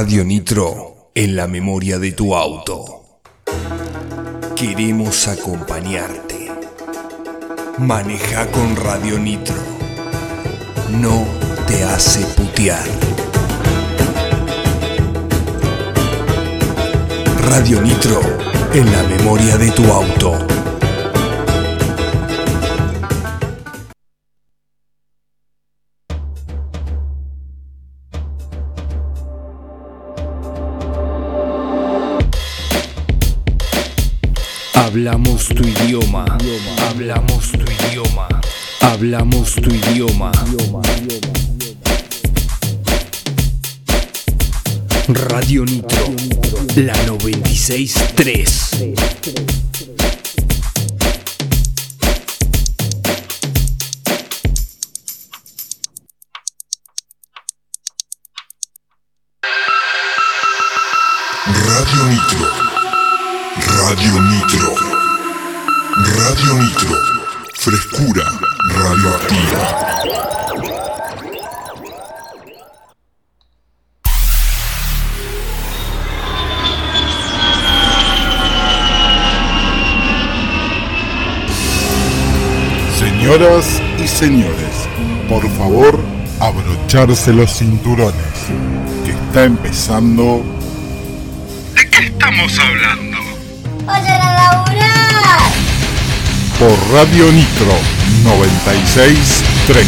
Radio Nitro en la memoria de tu auto. Queremos acompañarte. Maneja con Radio Nitro. No te hace putear. Radio Nitro en la memoria de tu auto. Hablamos tu idioma. Hablamos tu idioma. Hablamos tu idioma. Radio Nitro, la 963. Señores, por favor, abrocharse los cinturones, que está empezando ¿De qué estamos hablando? ¡Vayan a laburar! por Radio Nitro 963.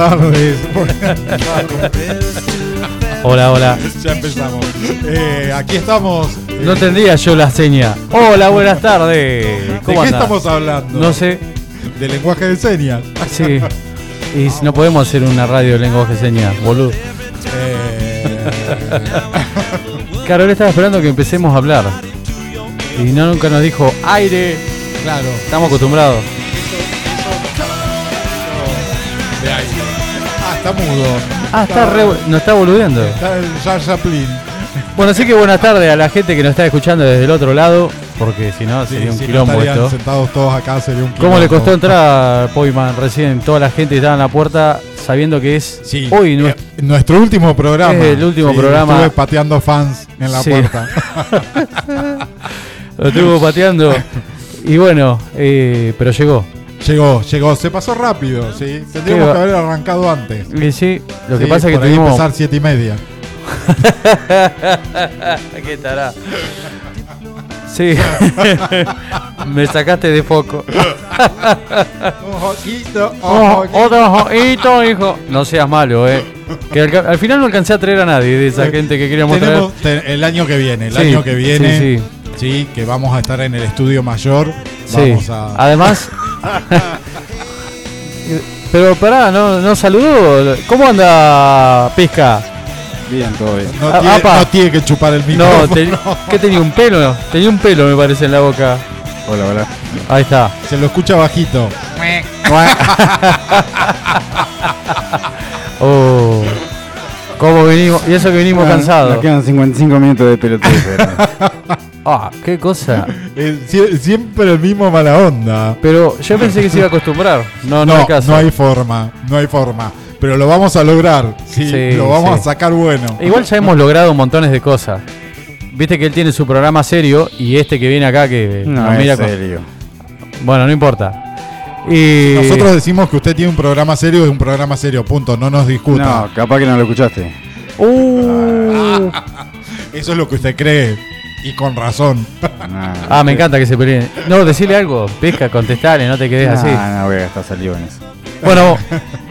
Tardes. Hola, hola. Ya empezamos. Eh, aquí estamos. eh, No tendría yo la seña. Hola, buenas tardes. ¿De ¿Cómo qué estamos hablando? No sé. De lenguaje de señas. Sí. Y si no podemos hacer una radio de lenguaje de señas, boludo. Eh, Claro, él estaba esperando que empecemos a hablar. Y no nunca nos dijo aire. claro. Estamos acostumbrados. Está mudo. Ah, está re, nos está boludeando. Está el Jar Chaplin. Bueno, así que buenas tardes a la gente que nos está escuchando desde el otro lado. Porque si no, Sí, sería un si no quilombo estarían esto. sentados todos acá sería un ¿Cómo le quilombo. costó entrar a Poyman recién? Toda la gente estaba en la puerta sabiendo que es Sí. hoy eh, nuestro. último programa. Es el último Sí, programa. Estuve pateando fans en la puerta. Lo estuvo pateando. Y bueno, eh, pero llegó. Llegó, llegó. Se pasó rápido, sí. Tendríamos que haber arrancado antes. Y sí, lo que Sí, pasa es que tuvimos. empezar siete y media. ¿Qué tará? Sí. Me sacaste de foco. Ojito, ojito. otro ojito, hijo. No seas malo, eh. Que al, al final no alcancé a traer a nadie de esa gente que queríamos traer. Tenemos te- el año que viene, el Sí, año que viene, sí, sí, que vamos a estar en el estudio mayor. Sí. Vamos a. Además. Pero pará, no, no saludó. ¿Cómo anda Pisca? Bien, todo bien. no, Ah, tiene, apa. no tiene que chupar el No, micrófono. te- ¿qué tenía? ¿Un pelo? Tenía un pelo, me parece, en la boca. Hola, hola. Ahí está. Se lo escucha bajito. Oh. ¿Cómo venimos? Y eso que venimos Nos cansados. quedan 55 minutos de peloteo. Ah, qué cosa. Sie- siempre el mismo mala onda. Pero yo pensé que se iba a acostumbrar. No, no, No, hay caso. no hay forma, no hay forma. Pero lo vamos a lograr. Sí, Sí, lo vamos sí. a sacar bueno. Igual ya hemos logrado montones de cosas. Viste que él tiene su programa serio y este que viene acá que No, nos es mira con- serio. Bueno, no importa. Y Nosotros decimos que usted tiene un programa serio, es un programa serio, punto. No nos discuta. No, capaz que no lo escuchaste. Uh. Eso es lo que usted cree. Y con razón. Ah, me encanta que se peleen. No, decirle algo. Pesca, contestale, no te quedes Nah, así. No, voy a gastar saliva en eso. Bueno,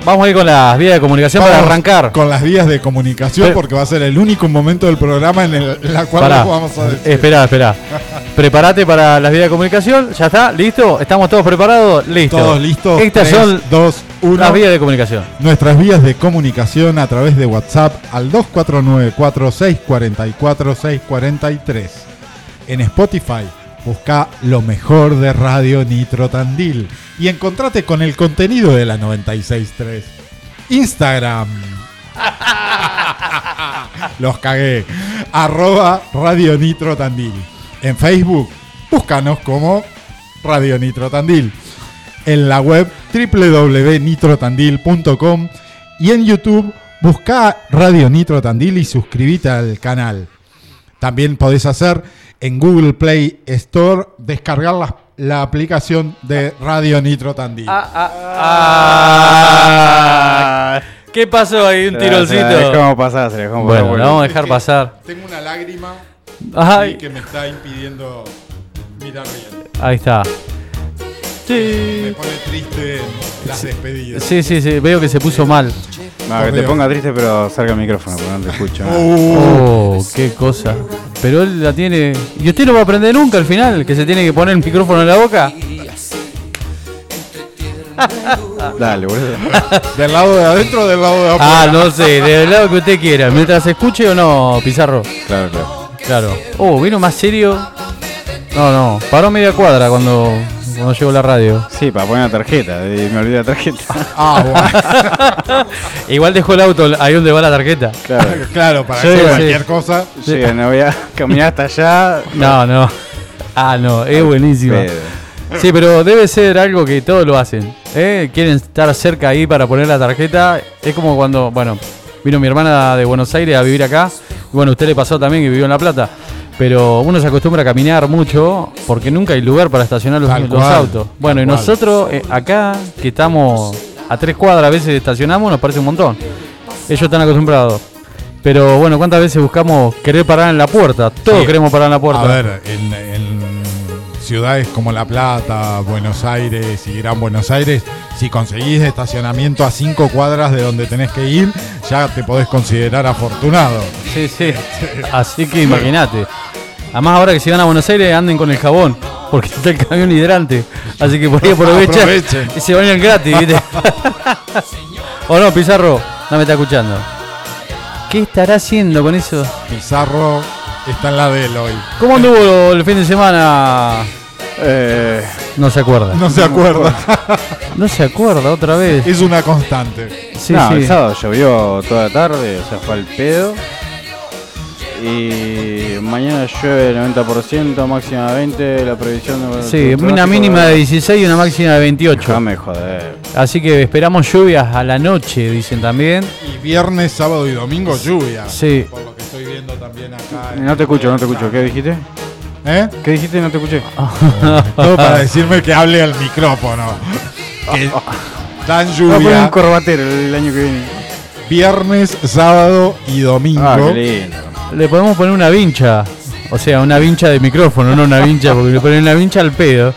vamos a ir con las vías de comunicación para arrancar. Con las vías de comunicación, Pero- porque va a ser el único momento del programa en, el- en la cual Pará. vamos a decir. Espera, espera. Prepárate para las vías de comunicación. ¿Ya está? ¿Listo? ¿Estamos todos preparados? Listo. Todos listos. Estas son dos, uno. las vías de comunicación. Nuestras vías de comunicación a través de WhatsApp al 2494-644-643. En Spotify, busca lo mejor de Radio Nitro Tandil y encontrate con el contenido de la 963. Instagram. Los cagué. Arroba Radio Nitro Tandil. En Facebook, búscanos como Radio Nitro Tandil. En la web www.nitrotandil.com y en YouTube busca Radio Nitro Tandil y suscríbete al canal. También podés hacer en Google Play Store descargar la, la aplicación de Radio Nitro Tandil. Ah, ¿Qué pasó ahí? Un tironcito. Bueno, bueno. la vamos a dejar pasar. Tengo una lágrima Ay, que me está impidiendo mirar bien. ahí está. Me Sí. pone triste las despedidas. Sí, sí, sí, veo que se puso mal. No, que te ponga triste, pero salga el micrófono, porque no te escucho. Uh, Oh, qué cosa. Pero él la tiene. ¿Y usted no va a aprender nunca al final? Que se tiene que poner el micrófono en la boca. Dale, boludo. ¿Del lado de adentro o del lado de afuera? Ah, no sé, del lado que usted quiera. Mientras escuche o no, Pizarro. Claro, claro. Claro. Oh, vino más serio. No, no. Paró media cuadra cuando, cuando llegó la radio. Sí, para poner la tarjeta. y me olvidé la tarjeta. Ah, bueno. Igual dejó el auto ahí donde va la tarjeta. Claro. claro, para Sí, hacer sí. cualquier cosa. Llega, no voy a caminar hasta allá. No, no. Ah, no, es buenísima. Pedo. Sí, pero debe ser algo que todos lo hacen. ¿eh? Quieren estar cerca ahí para poner la tarjeta. Es como cuando, bueno, vino mi hermana de Buenos Aires a vivir acá. Y bueno, a usted le pasó también que vivió en La Plata. Pero uno se acostumbra a caminar mucho porque nunca hay lugar para estacionar los, autos. Bueno, y tal nosotros eh, acá, que estamos a tres cuadras, a veces estacionamos, nos parece un montón. Ellos están acostumbrados. Pero bueno, ¿cuántas veces buscamos querer parar en la puerta? Todos Sí. queremos parar en la puerta. A ver, en, en ciudades como La Plata, Buenos Aires y Gran Buenos Aires, si conseguís estacionamiento a cinco cuadras de donde tenés que ir, ya te podés considerar afortunado. Sí, sí. Así que imagínate. Además ahora que si van a Buenos Aires anden con el jabón, porque está el camión hidrante. Así que por ahí aprovechan Aprovechen. y se bañan gratis, ¿viste? ¿O no, Pizarro? No me está escuchando. ¿Qué estará haciendo con eso? Pizarro está en la de él hoy. ¿Cómo anduvo el fin de semana? Eh, No se acuerda. No se acuerda. No se acuerda otra vez. es una constante. Sí, no, sí. el sábado llovió toda la tarde, o sea, fue al pedo. Y mañana llueve el 90%, máxima 20, la previsión de Sí, una mínima de 16 y una máxima de 28. Déjame joder. Así que esperamos lluvias a la noche, dicen también. Y viernes, sábado y domingo lluvia. Sí. Por lo que estoy viendo también acá. No te escucho, no te escucho. ¿Qué dijiste? ¿Eh? ¿Qué dijiste? No te escuché. Todo para decirme que hable al micrófono. Que dan Voy a poner un lluvia corbatero el año que viene. viernes, sábado y domingo. Ah, qué lindo. Le podemos poner una vincha. O sea, una vincha de micrófono, no una vincha, porque le ponen una vincha al pedo.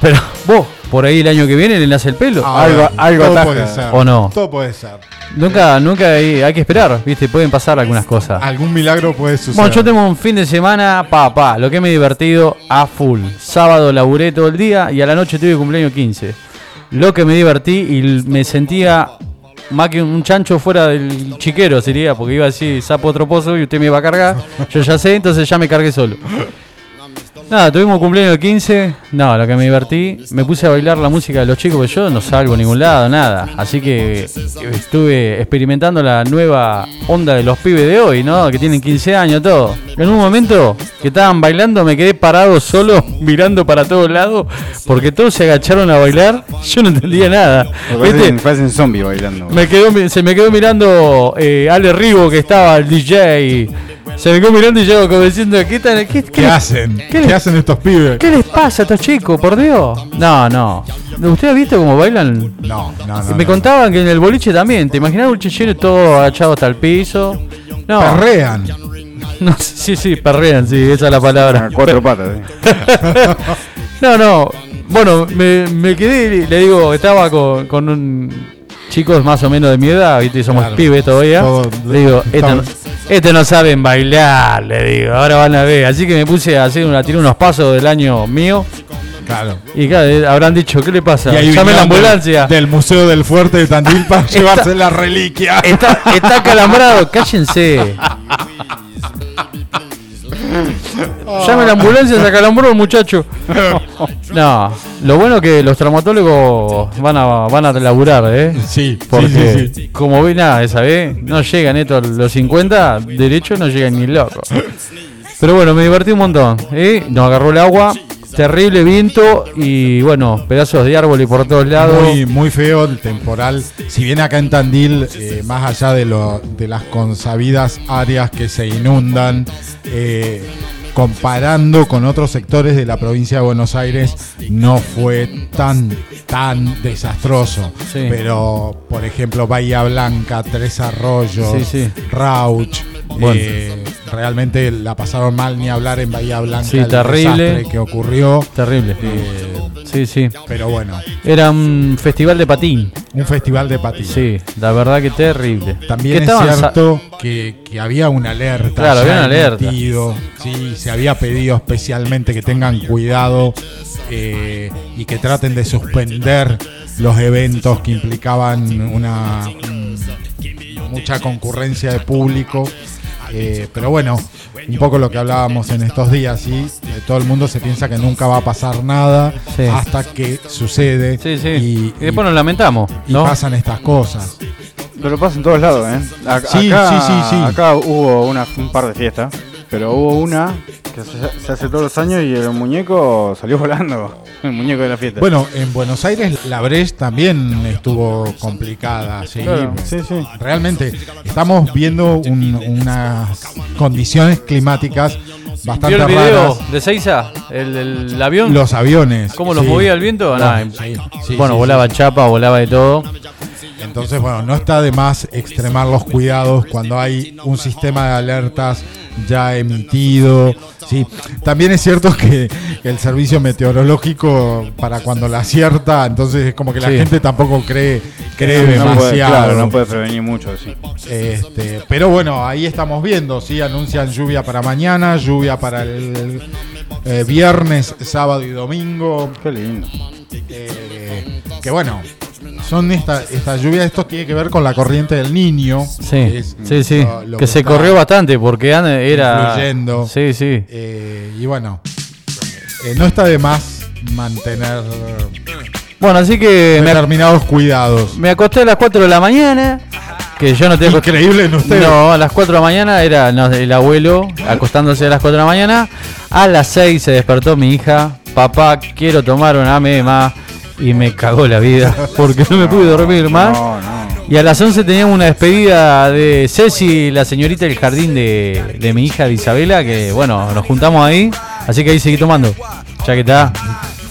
Pero vos, por ahí el año que viene le nace el pelo. Algo- algo todo puede ser. ¿O no? Todo puede ser. Nunca, nunca hay, hay que esperar, viste, pueden pasar algunas cosas. Algún milagro puede suceder. Bueno, yo tengo un fin de semana, pa, pa, lo que me he divertido a full. Sábado laburé todo el día y a la noche tuve cumpleaños 15. Lo que me divertí y me sentía más que un chancho fuera del chiquero sería, porque iba así, sapo otro pozo y usted me iba a cargar. Yo ya sé, entonces ya me cargué solo. Nada, tuvimos cumpleaños 15. No, lo que me divertí, me puse a bailar la música de los chicos, porque yo no salgo a ningún lado, nada. Así que estuve experimentando la nueva onda de los pibes de hoy, ¿no? Que tienen 15 años, todo. En un momento que estaban bailando, me quedé parado solo, mirando para todos lados, porque todos se agacharon a bailar. Yo no entendía nada. Parecen, parecen zombies bailando. Me quedó, se me quedó mirando eh, Ale Rigo, que estaba el DJ. Se me quedó mirando y yo como diciendo, ¿qué, tal, qué, ¿Qué, le- hacen? ¿Qué ¿Qué, le- hacen estos pibes? ¿Qué les pasa a estos chicos, por Dios? No, no. ¿Usted ha visto cómo bailan? No, no, no. me no. contaban que en el boliche también. ¿Te imaginas un chichero todo agachado hasta el piso? No, Perrean. no, sí, sí, perrean, sí, esa es la A palabra. cuatro patas. eh. No, no. Bueno, me, me quedé, le digo, estaba con, con un chicos más o menos de mi edad, ¿viste? somos Claro. pibes todavía. Todo- le digo, este no, este no saben bailar, le digo, ahora van a ver. Así que me puse a hacer una, tiré unos pasos del año mío. Claro. Y claro, eh, habrán dicho, ¿qué le pasa? Llame la del- ambulancia. Del, Museo del Fuerte de Tandil para llevarse la reliquia. Está, está calambrado, cállense. Llame la ambulancia, se acalambró el muchacho. No, lo bueno que los traumatólogos van a, van a laburar, ¿eh? Sí, Porque, sí, sí, sí. como ve nada, ¿sabes? No llegan estos los 50, derecho no llegan ni locos. Pero bueno, me divertí un montón. ¿eh? Nos agarró el agua, terrible viento y bueno, pedazos de árbol y por todos lados. Muy, muy feo el temporal. Si bien acá en Tandil, eh, más allá de, lo, de las consabidas áreas que se inundan, eh, comparando con otros sectores de la provincia de Buenos Aires, no fue tan, tan desastroso. Sí. Pero, por ejemplo, Bahía Blanca, Tres Arroyos, Sí, sí. Rauch. Bueno. eh, realmente la pasaron mal ni hablar en Bahía Blanca Sí, el terrible. desastre que ocurrió. Terrible. Eh, Sí, sí. pero bueno, Era un festival de patín. un festival de patines. Sí, la verdad que terrible. También es cierto que, que había una alerta. Claro, había una alerta. emitido. Sí, se había pedido especialmente que tengan cuidado eh, y que traten de suspender los eventos que implicaban una mm, mucha concurrencia de público. Eh, pero bueno, un poco lo que hablábamos en estos días, ¿sí? Eh, todo el mundo se piensa que nunca va a pasar nada Sí. hasta que sucede Sí, sí. y, Y, después nos lamentamos, y ¿no? pasan estas cosas. Pero pasa en todos lados, ¿eh? Sí, acá, sí, sí, sí. Acá hubo una, un par de fiestas, pero hubo una que se, se hace todos los años y el muñeco salió volando. El muñeco de la fiesta. Bueno, en Buenos Aires la Breche también estuvo complicada, ¿sí? Claro, sí, sí. Realmente estamos viendo un- unas condiciones climáticas ¿Vio bastante el video raras. de Seiza? El, el avión. Los aviones. ¿Cómo los sí. movía el viento? Bueno, Nah, sí, sí, bueno, sí, volaba sí. chapa, volaba de todo. Entonces, bueno, no está de más extremar los cuidados cuando hay un sistema de alertas ya emitido. Sí, también es cierto que, el servicio meteorológico para cuando la acierta, entonces es como que la Sí. gente tampoco cree, cree no puede, demasiado. claro, no puede prevenir mucho así. Este, pero bueno, ahí estamos viendo, sí, anuncian lluvia para mañana, lluvia para el eh, viernes, sábado y domingo. Qué lindo. Eh, que bueno, son esta, esta lluvia, esto tiene que ver con la corriente del niño. Sí, que es sí, sí. lo- lo que se corrió bastante porque era. influyendo. Sí, sí. eh, y bueno, eh, no está de más mantener Bueno, así que me, determinados cuidados. me acosté a las 4 de la mañana. Que yo no te acosté. Increíble en ustedes. No, a las 4 de la mañana era no, el abuelo acostándose a las 4 de la mañana. A las 6 se despertó mi hija. Papá, quiero tomar una mema. Y me cagó la vida porque no me pude dormir más. No, no. Y a las 11 teníamos una despedida de Ceci, la señorita del jardín de, de mi hija de Isabela, que bueno, nos juntamos ahí, así que ahí seguí tomando. Ya que está,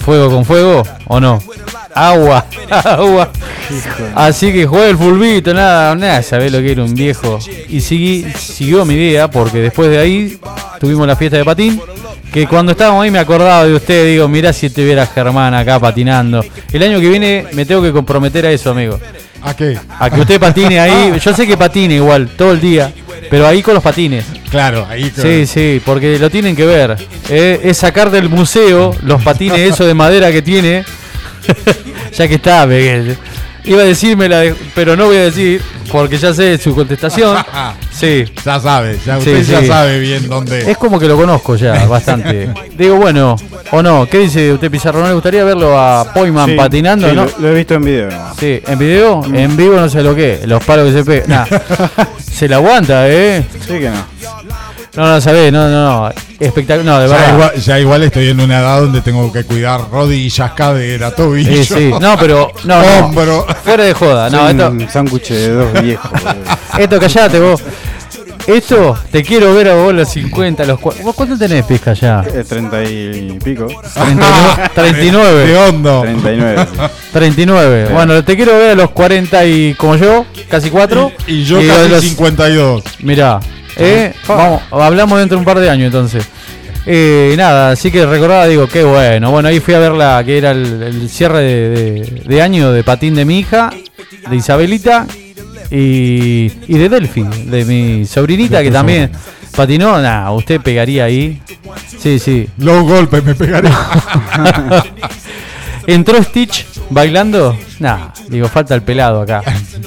fuego con fuego, ¿o no? Agua, agua. Así que jugué el fulbito, nada, nada, sabés lo que era un viejo. Y seguí, siguió mi idea, porque después de ahí tuvimos la fiesta de patín. Que cuando estábamos ahí me acordaba de usted, digo, mirá si te viera Germán acá patinando. El año que viene me tengo que comprometer a eso, amigo. ¿A qué? A que usted patine ahí. Yo sé que patine igual, todo el día. Pero ahí con los patines. Claro, ahí Sí, sí, porque lo tienen que ver. Eh, es sacar del museo los patines esos de madera que tiene. Ya que está, Miguel. Iba a decírmela, de- pero no voy a decir, porque ya sé su contestación. Sí. Ya sabe, ya Sí, usted ya sabe bien dónde. Es como que lo conozco ya, bastante. Digo, bueno, o no. ¿Qué dice usted, Pizarro? ¿No le gustaría verlo a Poyman Sí, patinando? sí, ¿no? Lo, lo he visto en video nomás. Sí, en video, en vivo no sé lo que, los palos que se pegan. Nah, se la aguanta, ¿eh? Sí que no. No, no, sabés, no, no, no. Espectacular, no, de Ya verdad. igual, ya igual estoy en una edad donde tengo que cuidar rodillas, cadera, tobillo. Sí, sí. No, pero, no, no. Hombro. Fuera de joda, no, Soy esto, un sándwich de dos viejos. esto callate vos. Esto, te quiero ver a vos los 50, los cua- ¿Vos cuánto tenés pesca ya? Eh, 30 y pico. 39. 39. De hondo. 39. 39. Bueno, te quiero ver a los 40 y como yo, casi 4. Y yo de casi los- 52. Mirá, eh, vamos, hablamos dentro de un par de años entonces. Eh, nada, así que recordaba, digo, qué bueno. Bueno, ahí fui a verla, que era el, el cierre de, de- de año de patín de mi hija, de Isabelita y, y de Delphi, de mi sobrinita, que también patinó. Nada, usted pegaría ahí. Sí, sí. Los golpes me pegaré. Entró Stitch bailando. Nah, digo, falta el pelado acá.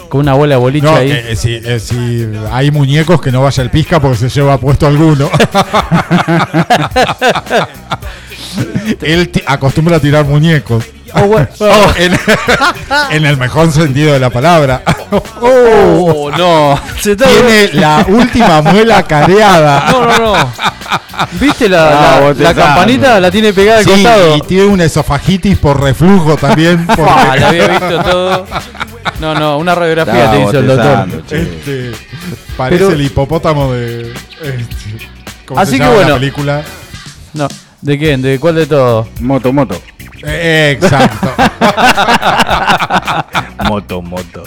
Con una bola de boliche No, ahí. que, eh, si, eh, si hay muñecos que no vaya el pizca porque se lleva puesto alguno. Él acostumbra a tirar muñecos. Oh, bueno. Oh, en, en el mejor sentido de la palabra. Oh, no. Se está- Tiene la última muela careada. No, no, no. ¿Viste la, Ah, la- la botezando. campanita? La tiene pegada al Sí, costado. y tiene una esofagitis por reflujo también. Ah, la había visto todo. No, no, una radiografía te hizo el doctor. Este, parece Pero- el hipopótamo de. Este, ¿Cómo Así se que bueno. la película? No. ¿De quién? ¿De cuál de todos? Moto, moto. Exacto. Moto, moto.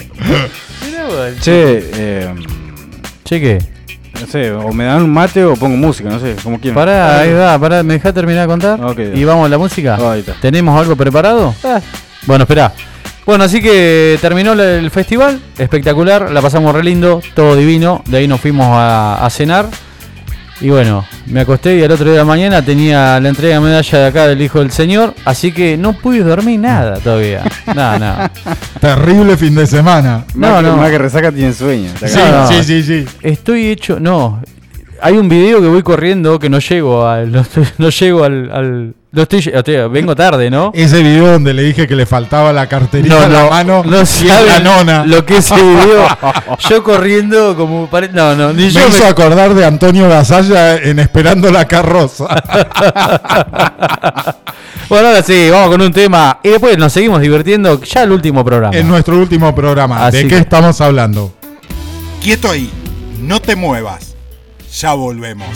Che, eh, Che, ¿qué? no sé, o me dan un mate o pongo música, no sé, como quieran. Pará, ahí va, pará, ¿me dejás terminar de contar? Ok. Y vamos a la música. Ahí está. ¿Tenemos algo preparado? Bueno, espera. Bueno, así que terminó el festival, espectacular, la pasamos re lindo, todo divino, de ahí nos fuimos a, a cenar. Y bueno, me acosté y al otro día de la mañana tenía la entrega de medalla de acá del Hijo del Señor, así que no pude dormir nada todavía. Nada, nada. Terrible fin de semana. No, Más que- no. Más que resaca tiene sueño. Sí, No, no. sí, sí, sí. Estoy hecho, no. Hay un video que voy corriendo que no llego al, no, no llego al, al- no estoy, o sea, vengo tarde, ¿no? Ese video donde le dije que le faltaba la carterita No, en la no, mano no y la nona. lo que es ese video. Yo corriendo como pare- no, no, ni me yo hizo me- acordar de Antonio Gasalla en Esperando la carroza. Bueno, ahora sí, vamos con un tema y después nos seguimos divirtiendo ya el último programa. en nuestro último programa. Así ¿De qué que- estamos hablando? Quieto ahí, no te muevas. Ya volvemos.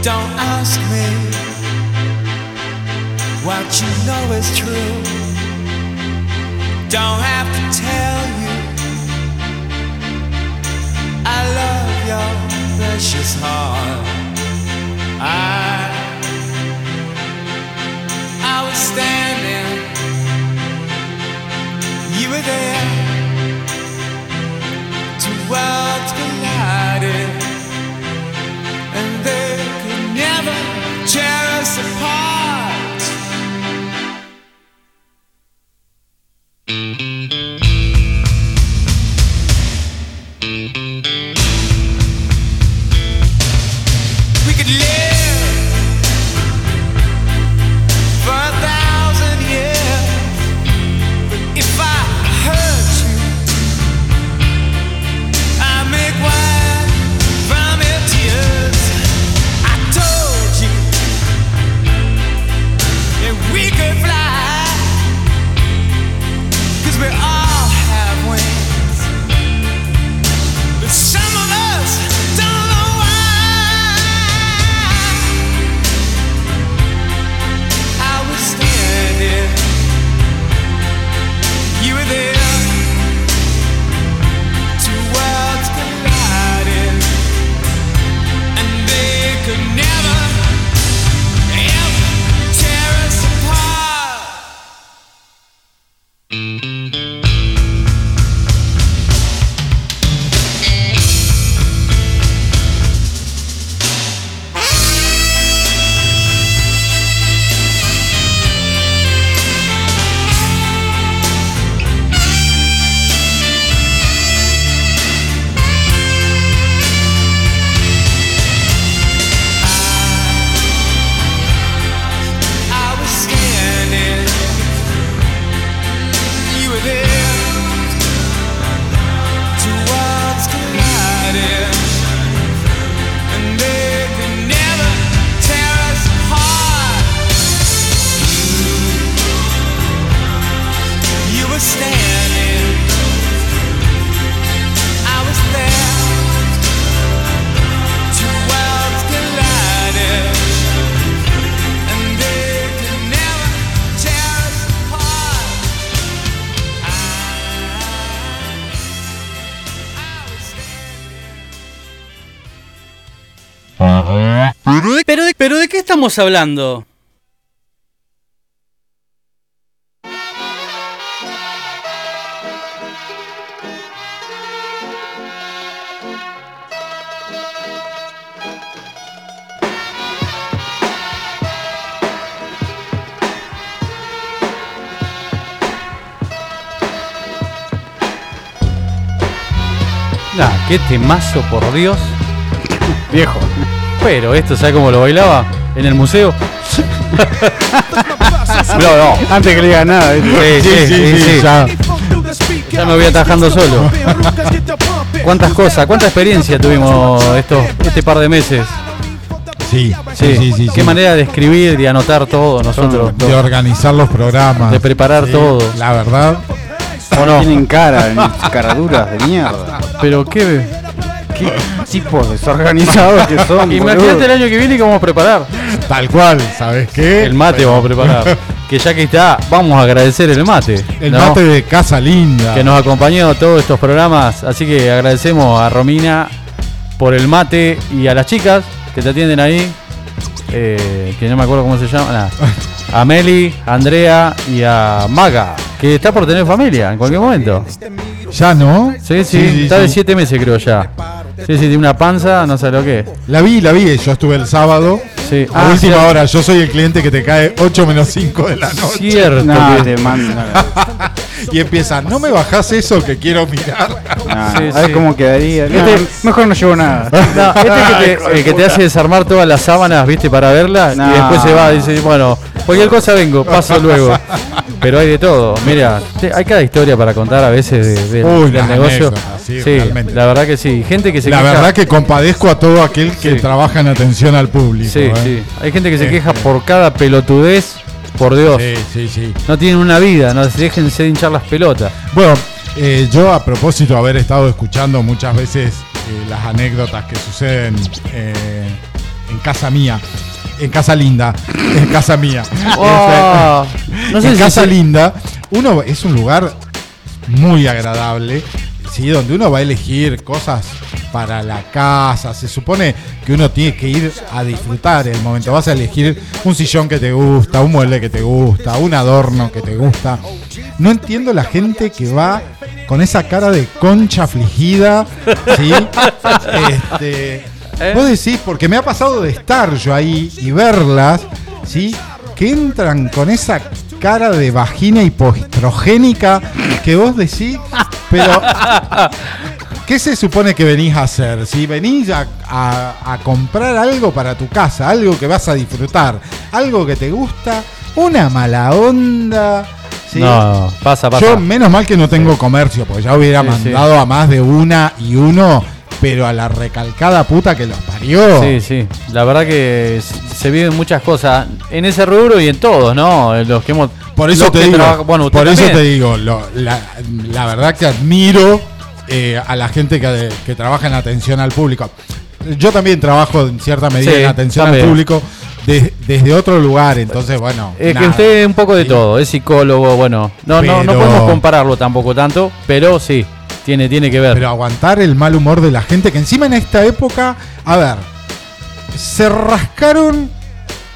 Don't ask me what you know is true. Don't have to tell you I love your precious heart. I I was standing, you were there. Two worlds collided apart. Hablando. Nah, qué temazo, por Dios. Viejo. Pero esto, ¿sabes cómo lo bailaba? En el museo. no, no. Antes que le diga nada. ¿viste? Sí, sí, sí, sí, ya. Ya me voy atajando solo. ¿Cuántas cosas, cuánta experiencia tuvimos estos, este par de meses? Sí, Sí, sí, Qué sí. manera de escribir, de anotar todo nosotros. de organizar los programas. De preparar Sí, todo. La verdad, ¿O no? Tienen cara, caraduras de mierda. Pero qué. Qué tipos desorganizados que son. Imagínate boludo. el año que viene que vamos a preparar. tal cual, ¿sabes qué? El mate vamos a preparar. Que ya que está, vamos a agradecer el mate. El ¿no? mate de Casa Linda. que nos acompañó todos estos programas. Así que agradecemos a Romina por el mate y a las chicas que te atienden ahí. eh, que no me acuerdo cómo se llama. A Meli, a Andrea y a Maga, que está por tener familia en cualquier momento. Ya no. Sí, sí, está de 7 meses creo ya. Sí, sí, tiene una panza, no sé lo que es. La vi, la vi. Yo estuve el sábado. Sí. A Ah, última cierto. hora, yo soy el cliente que te cae 8 menos 5 de la noche. Cierto. Que- te manda. Y empieza, no me bajás eso que quiero mirar. Sí, a ver sí. cómo quedaría. Este- mejor no llevo nada. No, este que te, el que te hace desarmar todas las sábanas, viste, para verla No. y después se va y dice, bueno, cualquier cosa vengo, paso luego. Pero hay de todo. Mira, hay cada historia para contar a veces de- de- Uy, del negocio. sí, realmente. la verdad que sí. Gente que se La queja. verdad que compadezco a todo aquel que Sí. trabaja en atención al público. Sí, ¿eh? sí. Hay gente que se queja por cada pelotudez. Por Dios. Sí, sí, sí. No tienen una vida, no déjense de hinchar las pelotas. Bueno, eh, yo a propósito de haber estado escuchando muchas veces eh, las anécdotas que suceden en casa mía, en casa linda, en casa mía. Oh, Este, no sé en si casa linda, uno es un lugar muy agradable, sí, donde uno va a elegir cosas para la casa. Se supone que uno tiene que ir a disfrutar el momento. Vas a elegir un sillón que te gusta, un mueble que te gusta, un adorno que te gusta. No entiendo la gente que va con esa cara de concha afligida, ¿sí? Este, ¿Eh? Vos decís, porque me ha pasado de estar yo ahí y verlas, ¿sí? Que entran con esa cara de vagina hipoestrogénica que vos decís, pero ¿qué se supone que venís a hacer? Si venís a, a- a comprar algo para tu casa, algo que vas a disfrutar, algo que te gusta, una mala onda. ¿sí? No, pasa, pasa. Yo menos mal que no tengo comercio, porque ya hubiera Sí, sí. mandado a más de una y uno, pero a la recalcada puta que los parió. Sí, sí. La verdad que se viven muchas cosas en ese rubro y en todos, ¿no? Los que hemos. Por eso te digo, bueno, por eso te digo, lo- la, la verdad que admiro eh, a la gente que, que trabaja en atención al público. Yo también trabajo en cierta medida Sí, en atención también. al público de- desde otro lugar, entonces bueno. Es que usted es un poco de todo, es psicólogo, bueno. No, no, no podemos compararlo tampoco tanto, pero sí, tiene, tiene que ver. Pero aguantar el mal humor de la gente, que encima en esta época, a ver, se rascaron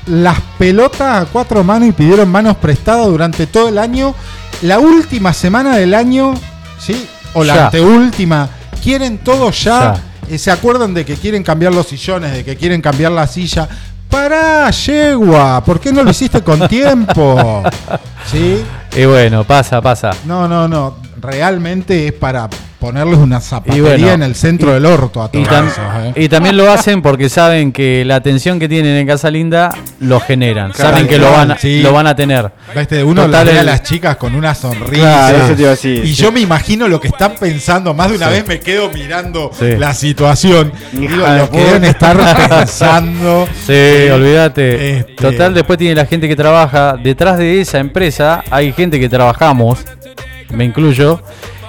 las pelotas a cuatro manos y pidieron manos prestadas durante todo el año. La última semana del año, ¿sí? O la Ya. anteúltima, quieren todo ya. Eh, se acuerdan de que quieren cambiar los sillones, de que quieren cambiar la silla. Pará, yegua, ¿por qué no lo hiciste con tiempo? ¿Sí? Y bueno, pasa, pasa. No, no, no. Realmente es para ponerles una zapatería Y bueno, en el centro y- del orto a Y, todos tam- esos, ¿eh? y también lo hacen porque saben que la atención que tienen en Casa Linda lo generan. Claro, saben que lo van, a, sí. lo van a tener. Viste, uno Total, ve a las chicas con una sonrisa. Claro, eso y sí. yo me imagino lo que están pensando. Más de una Sí. vez me quedo mirando la situación. Digo, lo que deben estar pensando. Sí, olvídate. Este- Total, después tiene la gente que trabaja. Detrás de esa empresa hay gente que trabajamos, me incluyo,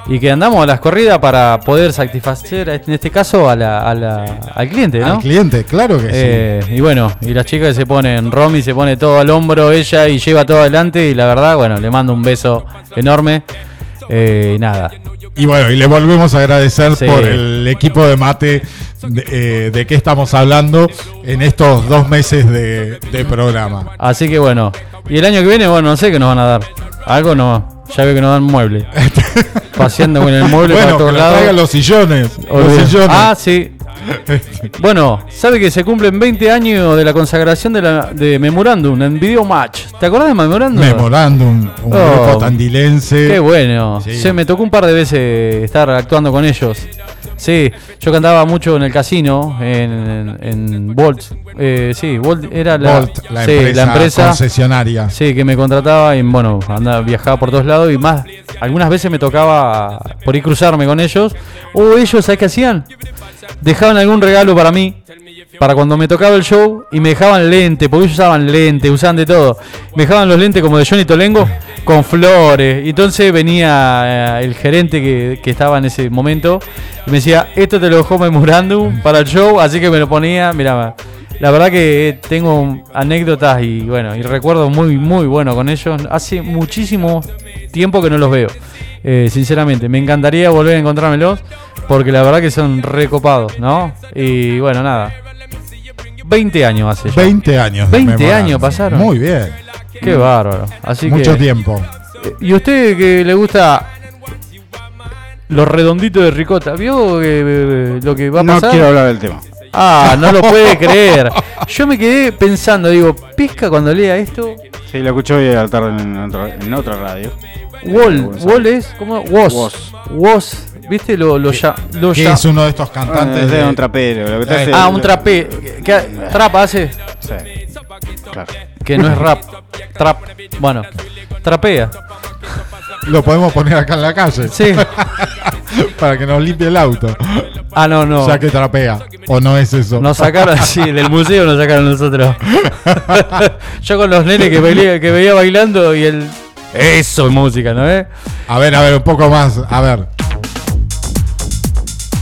y que andamos a las corridas para poder satisfacer, en este caso, a la- a la- al cliente, ¿no? Al cliente, claro que Eh, y bueno, y las chicas se ponen, Romy se pone todo al hombro ella y lleva todo adelante y la verdad, bueno, le mando un beso enorme. Eh, nada. Y bueno, y le volvemos a agradecer Sí. por el equipo de mate de, eh, de qué estamos hablando en estos dos meses de, de programa. Así que bueno. Y el año que viene, bueno, no sé qué nos van a dar. Algo no. Ya veo que nos dan mueble. Paseando con el mueble bueno, para todos lados. los sillones. Los sillones. Ah, sí. Bueno, sabe que se cumplen 20 años de la consagración de, la, de Memorandum en Video Match. ¿Te acordás de Memorandum? Memorándum, un Oh, grupo tandilense. Qué bueno. Sí. Se me tocó un par de veces estar actuando con ellos. Sí, yo cantaba mucho en el casino, en, en Volt. Eh, sí, Volt era la, Volt, la sí, empresa, la empresa concesionaria. sí, que me contrataba y bueno, andaba, viajaba por todos lados y más. Algunas veces me tocaba por ir cruzarme con ellos. O ellos, ¿sabes qué hacían? Dejaban algún regalo para mí, para cuando me tocaba el show, y me dejaban lente, porque ellos usaban lente, usaban de todo. Me dejaban los lentes como de Johnny Tolengo, con flores. Y entonces venía eh, el gerente que, que estaba en ese momento y me decía, esto te lo dejó Memorandum para el show, así que me lo ponía, mira, la verdad que tengo anécdotas y bueno, y recuerdos muy, muy buenos con ellos. Hace muchísimo tiempo que no los veo. Eh, sinceramente, me encantaría volver a encontrármelos porque la verdad que son recopados, ¿no? Y bueno, nada. 20 años hace ya. 20 años. de 20 Memorándum. años pasaron. Muy bien. Qué bárbaro. Así Mucho que, tiempo. ¿Y usted que le gusta los redonditos de ricota? ¿Vio eh, lo que va a No pasar? quiero hablar del tema. Ah, no lo puede creer. Yo me quedé pensando, digo, Pisca cuando lea esto. Sí, lo escuché hoy al tarde en otra radio. Wall, Wall es como Woz. Woz. Woz. ¿Viste? Lo, lo, ya, lo Que ya- es uno de estos Ah, cantantes. es de un trapero. Lo que te Eh, hace- Ah, un trapé. ¿Qué trap hace? Sí. Claro. Que no es rap. Trap. Bueno, trapea. Lo podemos poner acá en la calle. Sí. Para que nos limpie el auto. Ah, no, no. Ya que trapea. ¿O no es eso? Nos sacaron, sí, del museo nos sacaron nosotros. Yo con los nenes que, bailé- que veía bailando y el. Eso es música, ¿no eh? A ver, a ver, un poco más. A ver.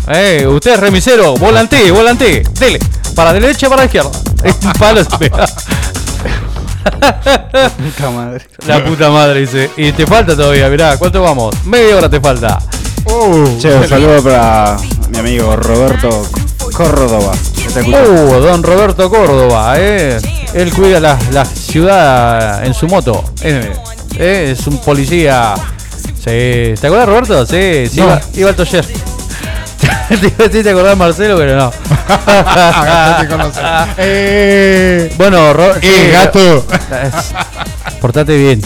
Eh, usted es remisero, volante, volante, dele. Para derecha, para izquierda. Un palo se pega. Puta madre. La puta madre dice. Y te falta todavía, mirá, ¿cuánto vamos? Media hora te falta. Uh, Che, un saludo para mi amigo Roberto Córdoba. Uh, don Roberto Córdoba, eh. Él cuida la, la ciudad en su moto. Eh, eh, es un policía. Sí. ¿Te acuerdas, Roberto? Sí, sí No. iba, iba al taller. te iba a decir, te acordás, Marcelo, pero no. Eh, bueno, Ro- eh, sí, gato. Portate bien.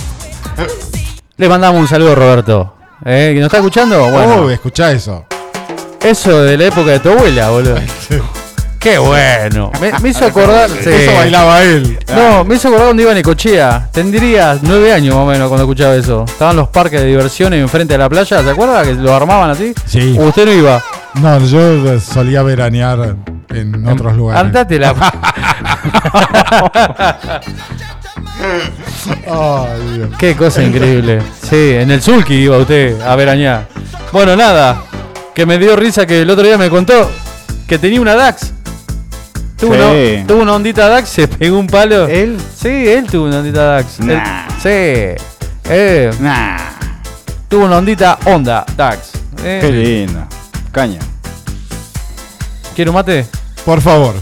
Le mandamos un saludo, Roberto. Eh, ¿Que nos está escuchando? Bueno, Uh, escuchá eso. Eso de la época de tu abuela, boludo. Qué bueno. Me, me hizo acordar. sí. Eso bailaba él. No, me hizo acordar cuando iba Necochea. Tendría nueve años más o menos cuando escuchaba eso. Estaban los parques de diversiones enfrente de la playa. ¿Se acuerda que lo armaban así? Sí. ¿O usted no iba? No, yo solía veranear en otros lugares. Andate la. Ay, Dios. Qué cosa increíble. Sí, en el Zulki iba usted a veranear. Bueno, nada. Que me dio risa que el otro día me contó que tenía una DAX. Tuvo, Sí. una, tuvo una ondita DAX, se pegó un palo. ¿Él? Sí, él tuvo una ondita DAX. Él- Nah. sí. Eh, Nah. tuvo una ondita Honda DAX. Eh, Qué lindo. Caña. ¿Quiero mate? Por favor,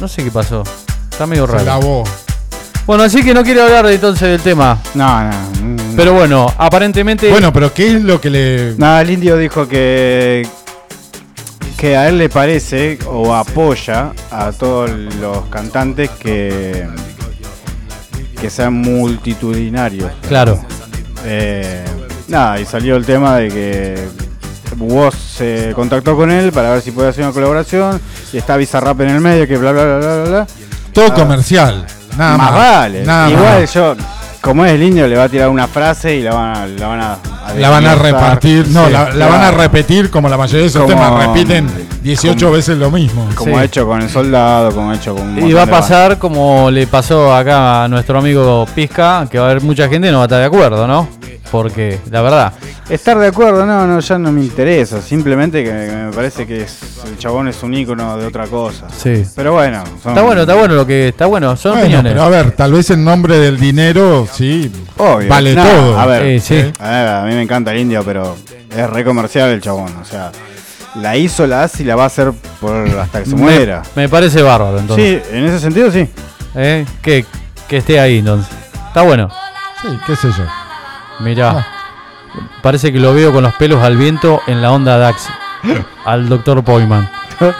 No sé qué pasó. Está medio se raro. lavó. Bueno, así que no quiero hablar entonces del tema. No, no. Pero bueno, aparentemente. Bueno, pero ¿qué es lo que le. Nada, el indio dijo que que a él le parece o apoya a todos los cantantes que que sean multitudinarios. Claro. Eh, nada, y salió el tema de que Woz se contactó con él para ver si puede hacer una colaboración y está Bizarrap en el medio que bla bla bla bla bla. bla. Todo Ah. comercial. Nada más. más vale. Nada Igual más. yo, como es el indio, le va a tirar una frase y la van a, la van a, La van a repartir. No, Sí, la, la claro. van a repetir como la mayoría de esos Como- temas. Repiten 18 como- veces lo mismo. Como Sí. ha hecho con el soldado, como ha hecho con un Y va a pasar como le pasó acá a nuestro amigo Pizca, que va a haber mucha gente que no va a estar de acuerdo, ¿no? Porque, la verdad, Estar de acuerdo, no, no, ya no me interesa. Simplemente que me parece que es- el chabón es un ícono de otra cosa. Sí. Pero bueno, son- Está bueno, está bueno lo que está bueno. Son Bueno, opiniones. pero a ver, tal vez en nombre del dinero, sí, Obvio. vale No, todo. A ver, Sí, sí. A, ver, a mí me encanta el indio, pero es re comercial el chabón. O sea, la hizo, la hace y la va a hacer por hasta que se Me- muera. Me, parece bárbaro, entonces. Sí, en ese sentido sí. ¿Eh? Que, que esté ahí, entonces. Está bueno. Sí, qué sé yo. Mirá. Parece que lo veo con los pelos al viento en la onda Dax. al doctor Poyman.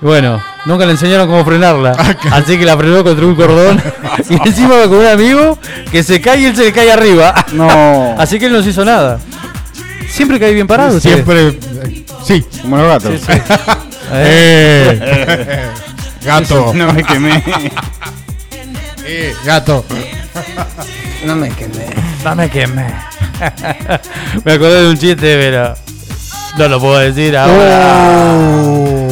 bueno, nunca le enseñaron cómo frenarla. Así que la frenó contra un cordón. y encima va con un amigo que se cae y él se le cae arriba. No. Así que él no se hizo nada. Siempre cae bien parado. Siempre, sí. Como los gatos. Sí, sí. Eh, gato. no me quemé. Eh, gato. No me quemé. No me quemé. me acordé de un chiste, pero no lo puedo decir ahora.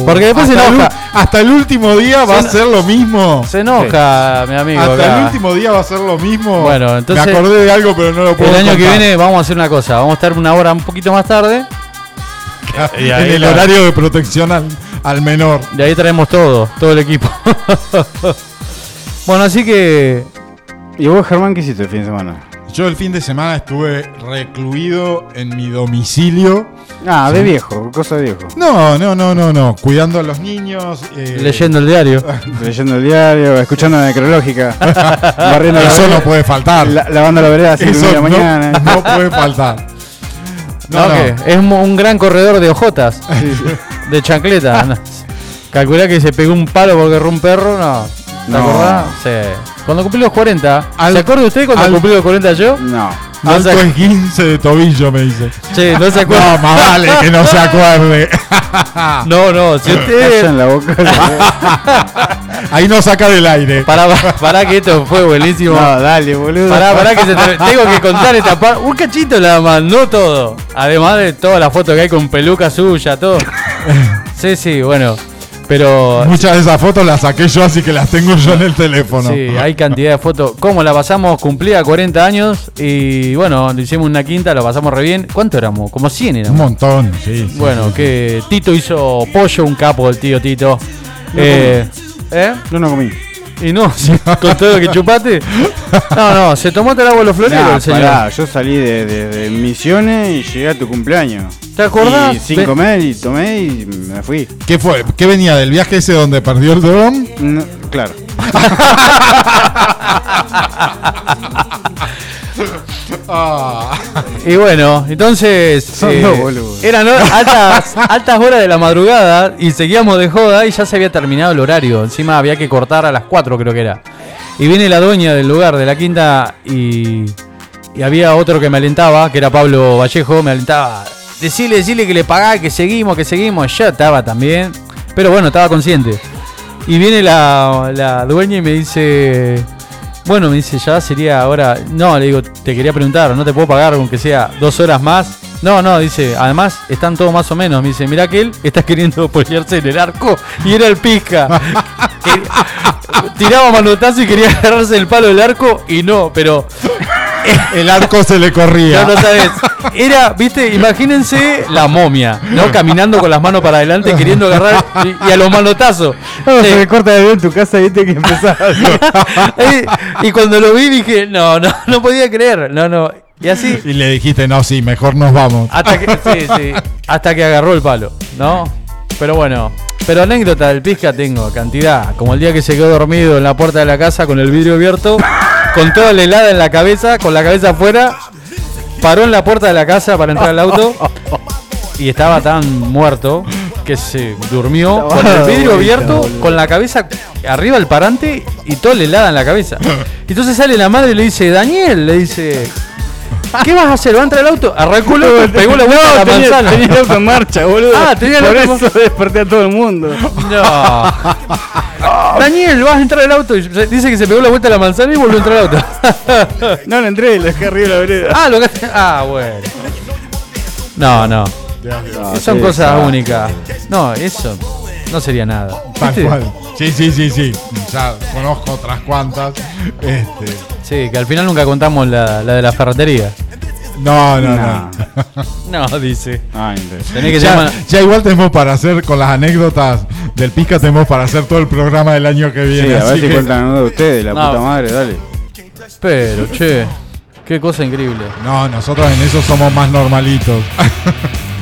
Porque después se hasta, el, enoja. hasta el último día va a Se- ser lo mismo. Se enoja, mi amigo. Hasta acá. el último día va a ser lo mismo. Bueno, entonces- Me acordé de algo, pero no lo puedo El año que viene vamos a hacer una cosa. Vamos a estar una hora un poquito más tarde. y en el la- horario de protección al, al menor. De ahí traemos todo, todo el equipo. bueno, así que. ¿Y vos, Germán, qué hiciste el fin de semana? Yo el fin de semana estuve recluido en mi domicilio. Ah, de viejo, cosa de viejo. No, no, no, no, no. Cuidando a los niños. eh, Leyendo el diario. Leyendo el diario, escuchando la necrológica, barriendo la Eso vereda, no puede faltar. la- lavando la vereda a Eso de la no, mañana. no puede faltar. No, No, no. que es un gran corredor de ojotas. De chancleta. Calculá que se pegó un palo porque erró un perro. No. ¿Te No. acordás? Sí. Cuando cumplí los 40. Al- ¿Se acuerda usted cuando al- cumplí los 40 yo? No. No Alto se, es 15 de tobillo, me dice. che, no se No, acuerda. más vale que no se acuerde. No, no, si usted. en la boca. Ahí no saca del aire. Pará, pará, que esto fue buenísimo. no, dale, boludo. Pará, pará, que se te- tengo que contar esta parte. Un cachito nada más, no todo. Además de todas las fotos que hay con peluca suya, todo. Sí, sí, bueno. Pero Muchas de esas fotos las saqué yo, así que las tengo yo en el teléfono. sí, hay cantidad de fotos. ¿Cómo la pasamos? Cumplía 40 años y bueno, le hicimos una quinta, la pasamos re bien. ¿Cuánto éramos? Como 100 Un éramos. montón, sí. Bueno, sí. que Tito hizo pollo, un capo el tío Tito. Eh, ¿Eh? Yo no comí. Y no, con todo lo que chupaste. No, no, se tomó hasta el agua de los floreros Nah, el señor. pará, yo salí de, de- de misiones y llegué a tu cumpleaños. ¿Te acordás? Y sin Ve- comer y tomé y me fui. ¿Qué fue? ¿Qué venía del viaje ese donde perdió el dron? No, claro. Y bueno, entonces eh, boludos. eran altas, altas horas de la madrugada y seguíamos de joda y ya se había terminado el horario. Encima había que cortar a las 4 creo que era. Y viene la dueña del lugar, de la quinta, y, y había otro que me alentaba, que era Pablo Vallejo, me alentaba. Decirle, decirle que le pagá, que seguimos, que seguimos. Yo estaba también, pero bueno, estaba consciente. Y viene la, la dueña y me dice, bueno, me dice, ya sería ahora. No, le digo, te quería preguntar, ¿no te puedo pagar aunque sea dos horas más? No, no, dice, además están todos más o menos. Me dice, mirá que él está queriendo ponerse en el arco y era el pizca. Tiraba manotazo y quería agarrarse el palo del arco y no, pero El arco se le corría. no, no sabes. Era, viste, imagínense la momia, ¿no? Caminando con las manos para adelante queriendo agarrar y, y a los manotazos. No, Sí. se me corta de ver en tu casa, viste que empezaba. Eh, y cuando lo vi dije, no, no, no podía creer. No, no. Y así, Y le dijiste, no, sí, mejor nos vamos. hasta que, sí, sí, hasta que agarró el palo, ¿no? Pero bueno, pero anécdota del pizca tengo, cantidad. Como el día que se quedó dormido en la puerta de la casa con el vidrio abierto, con toda la helada en la cabeza, con la cabeza afuera, paró en la puerta de la casa para entrar al auto y estaba tan muerto que se durmió con el vidrio abierto, con la cabeza arriba del parante y toda la helada en la cabeza. Entonces sale la madre y le dice, Daniel, le dice, ¿qué vas a hacer? ¿Va a entrar al auto? Arrancó el auto, pegó la vuelta a la tenía, manzana. tenía el auto en marcha, boludo. Ah, tenía el Por auto eso desperté a todo el mundo. No. Daniel, vas a entrar al auto. Dice que se pegó la vuelta a la manzana y volvió a entrar al auto. No le entré, lo dejé arriba de la vereda. ah, lo que Ah, bueno. No, no. Son sí, cosas únicas. No, eso no sería nada. Tal ¿Viste? cual. Sí, sí, sí, sí. Ya conozco otras cuantas. Este, Sí, que al final nunca contamos la, la de la ferretería. No, no, no. No. No, dice. Ay, no. Tenés que Ya, llamar. ya igual tenemos para hacer con las anécdotas del Pisca, tenemos para hacer todo el programa del año que Sí, viene. a ver así si que- cuentan uno de ustedes, la No. puta madre, dale. Pero, che. Qué cosa increíble. No, nosotros en eso somos más normalitos.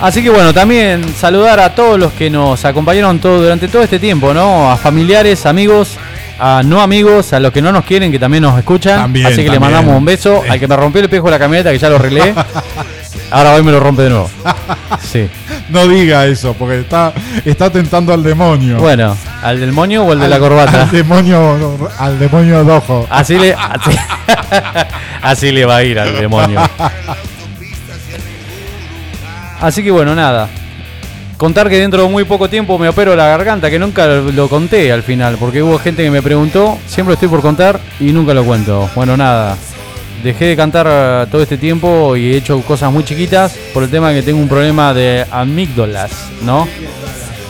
Así que bueno, también saludar a todos los que nos acompañaron todo, durante todo este tiempo, ¿no? A familiares, amigos, a no amigos, a los que no nos quieren, que también nos escuchan. También, Así que le también. mandamos un beso. Sí. Al que me rompió el espejo de la camioneta, que ya lo arreglé. Ahora hoy me lo rompe de nuevo. Sí. No diga eso, porque está, está tentando al demonio. Bueno, ¿al del moño o el de la Al- corbata? Al demonio, al demonio de ojo. Así le, así, así le va a ir al demonio. Así que bueno, nada. Contar que dentro de muy poco tiempo me opero la garganta, que nunca lo conté al final, porque hubo gente que me preguntó, siempre estoy por contar y nunca lo cuento. Bueno, nada. Dejé de cantar eh, todo este tiempo y he hecho cosas muy chiquitas por el tema de que tengo un problema de amígdalas, ¿no?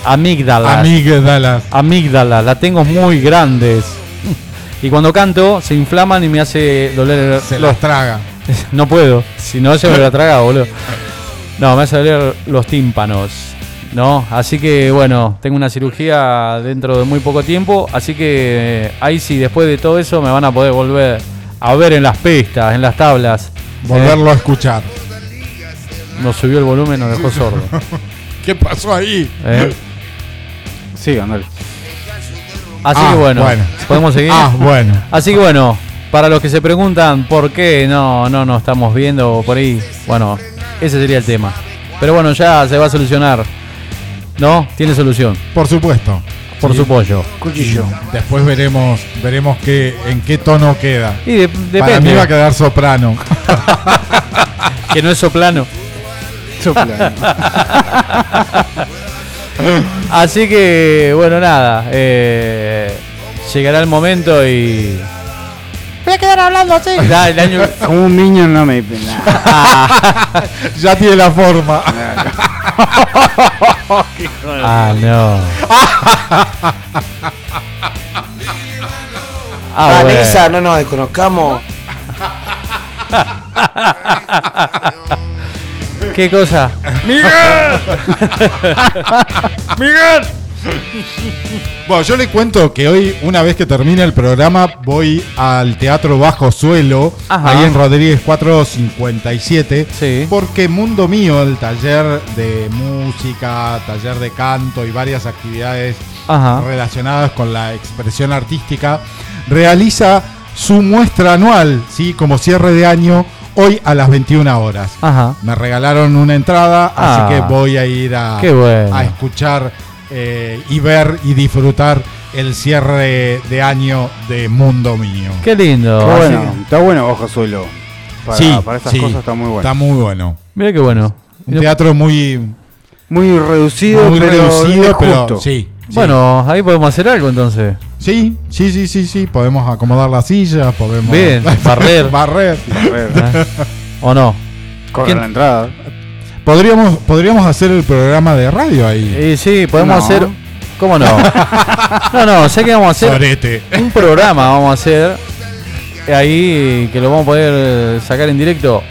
Amígdalas. Amígdalas. amígdalas, las tengo muy grandes. Y cuando canto se inflaman y me hace doler Se los traga. No puedo, si no se me la traga, boludo. No, me hace doler los tímpanos. ¿No? Así que bueno, tengo una cirugía dentro de muy poco tiempo. Así que eh, ahí sí, después de todo eso, me van a poder volver a ver en las pistas, en las tablas. Volverlo a escuchar. Eh, nos subió el volumen, nos dejó sordo. ¿Qué pasó ahí? ¿eh? Sí, andale. Así Ah, que bueno, bueno. ¿podemos seguir? Ah, bueno. Así que bueno, para los que se preguntan por qué no, no nos estamos viendo por ahí, bueno, ese sería el tema. Pero bueno, ya se va a solucionar. ¿No? Tiene solución. Por supuesto. Por Sí. su pollo. Cuchillo. Después veremos, veremos qué, en qué tono queda. Y de- Para mí depende. va a quedar soprano. Que no es soplano. Sopla. Así que, bueno, nada. eh, llegará el momento y. Voy a quedar hablando así. Ya, el año. Como un niño no me. nah. ya tiene la forma. Ah, no. Ah. Vanessa, no nos desconozcamos. ¿Qué cosa? Bueno, yo le cuento que hoy, una vez que termine el programa, voy al Teatro Bajo Suelo, Ajá. ahí en Rodríguez 457, Sí. porque Mundo Mío, el taller de música, taller de canto y varias actividades Ajá. relacionadas con la expresión artística, realiza su muestra anual, ¿sí? como cierre de año, hoy a las 21 horas. Ajá. Me regalaron una entrada, Ah, así que voy a ir a, qué bueno. a escuchar eh, y ver y disfrutar el cierre de año de Mundo Mío. Qué lindo. Está bueno, está bueno Ojo Suelo. Para, sí, para estas sí, cosas está muy bueno. Está muy bueno. Mira qué bueno. Un teatro muy, Muy reducido, muy pero reducido, pero justo. sí. sí. Bueno, ahí podemos hacer algo entonces. Sí, sí, sí, sí, sí. Podemos acomodar la silla, podemos. Bien, barrer. barrer. A ver, ¿eh? ¿O no? corre ¿Quién? la entrada. Podríamos, podríamos hacer el programa de radio ahí. Y sí, podemos No. hacer. ¿Cómo no? no, no, sé que vamos a hacer Sorete. un programa, vamos a hacer ahí que lo vamos a poder sacar en directo.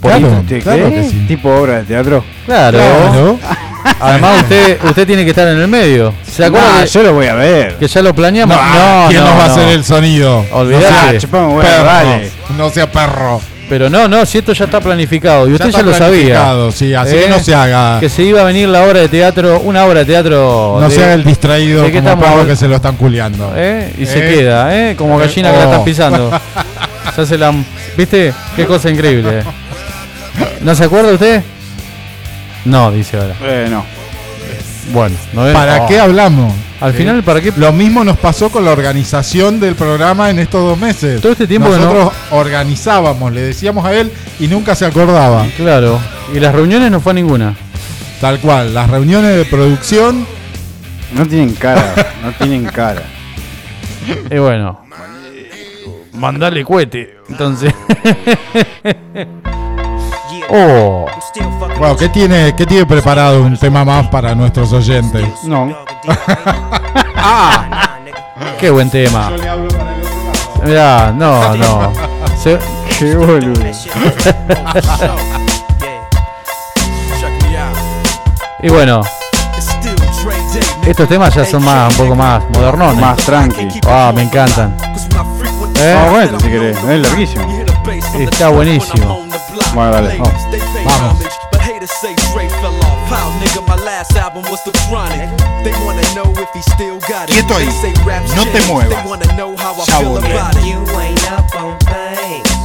Por Claro. Claro que sí. Tipo obra de teatro. Claro. Claro. Además usted usted tiene que estar en el medio. ¿Se acuerda Nah, que, yo lo voy a ver. que ya lo planeamos? No, ¿Quién no, nos va a no. hacer el sonido? Olvidate. No sea chupame perro. dale. No sea perro. Pero no, no, si esto ya está planificado y usted ya, lo sabía. planificado, Sí, así que ¿Eh? no se haga. Que se iba a venir la obra de teatro, una obra de teatro. no de- se haga el distraído ¿de qué como estamos que se lo están culeando. ¿Eh? Y se ¿Eh? queda, ¿eh? Como gallina que la oh. están pisando. Ya se la. ¿Viste? Qué cosa increíble. ¿No se acuerda usted? No, dice ahora. Eh, no. Bueno, ¿no es? ¿Para Oh. qué hablamos? Al ¿Sí? final, ¿para qué? Lo mismo nos pasó con la organización del programa en estos dos meses. Todo este tiempo no- Nosotros organizábamos, le decíamos a él y nunca se acordaba. Claro. Y las reuniones no fue a ninguna. Tal cual, las reuniones de producción, No tienen cara. no tienen cara. Y bueno. Mandale cohete. Entonces. oh. bueno, ¿qué tiene, ¿qué tiene preparado un tema más para nuestros oyentes? No. Qué buen tema. Mirá, no, no. Se- Qué boludo. Y bueno, estos temas ya son más, un poco más modernones. Más tranqui. Ah, me encantan. ¿Eh? Con esto si querés. Es larguísimo. Está buenísimo. Bueno, dale. Vamos. Vamos. But haters say Dre fell off. How nigga, my last album was the chronic. They wanna know if he still got it. Quieto ahí. They say rap's No te changed. muevas. They wanna know how I Ya feel volvemos. about it.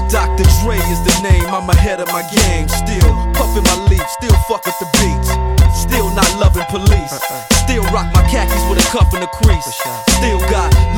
Dr. Dre is the name, I'm ahead of my game. Still puffin' my leaf, still fuck with the beats. Still not loving police. Still rock my khakis with a cuff and a crease. Still got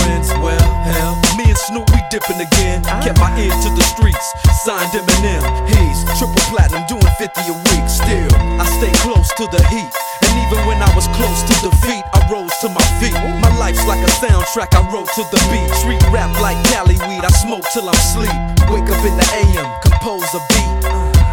friends. Well, hell, me and Snoop we dipping again. Kept my ear to the streets, signed Eminem. He's triple platinum, doing 50 a week. Still, I stay close to the heat. And even when I was close to defeat, I rose to my feet. My life's like a soundtrack I wrote to the beat. Street rap like Cali weed, I smoke till I'm sleep. Wake up in the AM, compose a beat.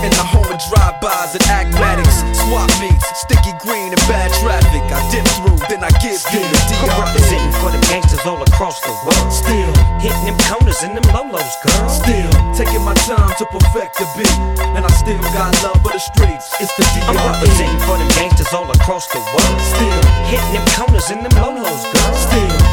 In the home of drive-bys and acmatics, swap meets, sticky green and bad traffic. I dip through, then I give you the I'm representing for the gangsters all across the world. Still, Hitting them corners and them lolos, girl. still taking my time to perfect the beat, and I still got love for the streets. It's the I'm representing for them gangsters all across the world. Still. Hitting them corners and them lolos, girl. Still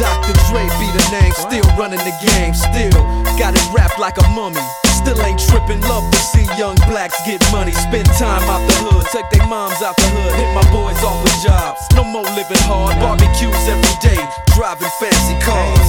Dr. Dre be the name, still running the game, still got it wrapped like a mummy. Still ain't tripping, love to see young blacks get money. Spend time out the hood, take their moms out the hood, hit my boys off with jobs. No more living hard, barbecues every day, driving fancy cars.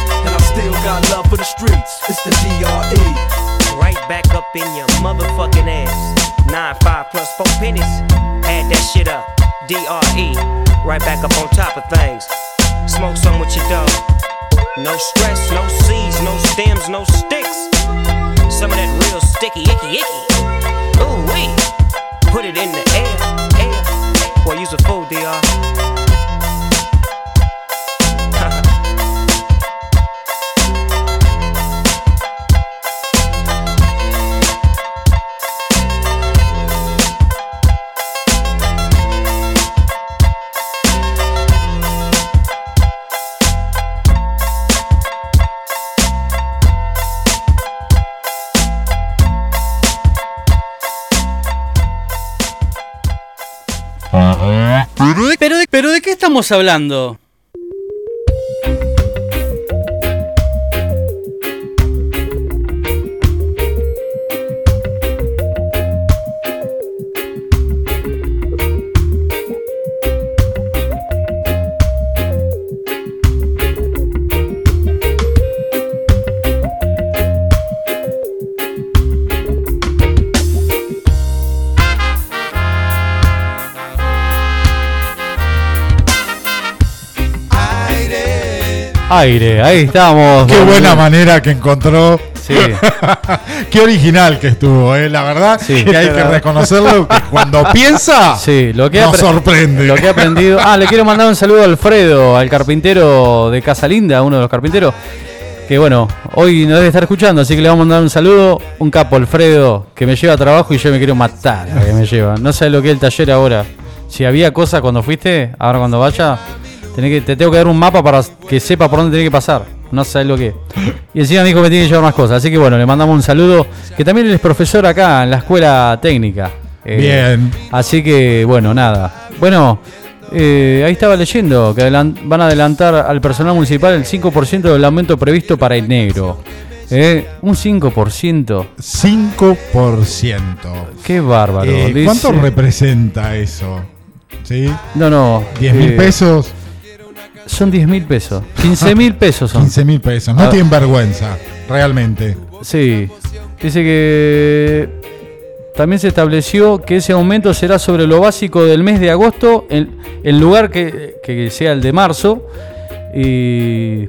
and I still got love for the streets. It's the DRE. Right back up in your motherfucking ass. Nine five plus four pennies. Add that shit up. DRE. Right back up on top of things. Smoke some with your dog. No stress, no seeds, no stems, no sticks. Some of that real sticky, icky, icky. Ooh wee. Put it in the air, air. Boy, use a fool, DR. qué estamos hablando? Aire, ahí estamos. Qué buena manera que encontró Sí. Qué original que estuvo, ¿eh? La verdad Sí. que hay que reconocerlo que cuando piensa Sí, lo que nos sorprende. Lo que he aprendido. Ah, le quiero mandar un saludo a Alfredo, al carpintero de Casa Linda, uno de los carpinteros. Que bueno, hoy no debe estar escuchando, así que le vamos a mandar un saludo. Un capo, Alfredo, que me lleva a trabajo y yo me quiero matar. a que me lleva. No sé lo que es el taller ahora. Si había cosas cuando fuiste, ahora cuando vaya, tenés que, te tengo que dar un mapa para que sepa por dónde tenés que pasar. No sabes lo que. Y encima me dijo que me tiene que llevar más cosas. Así que bueno, le mandamos un saludo. Que también él es profesor acá en la escuela técnica. Eh, Bien. Así que, bueno, nada. Bueno, eh, ahí estaba leyendo que van a adelantar al personal municipal el 5% del aumento previsto para enero. Eh, un 5%. 5%. Qué bárbaro. Eh, dice- ¿Cuánto representa eso? ¿Sí? No, no. 10 mil eh, pesos, Son 10 mil pesos. 15 mil pesos son. 15 mil pesos. No Ah. tienen vergüenza, realmente. Sí. Dice que también se estableció que ese aumento será sobre lo básico del mes de agosto en, en lugar que, que sea el de marzo. Y.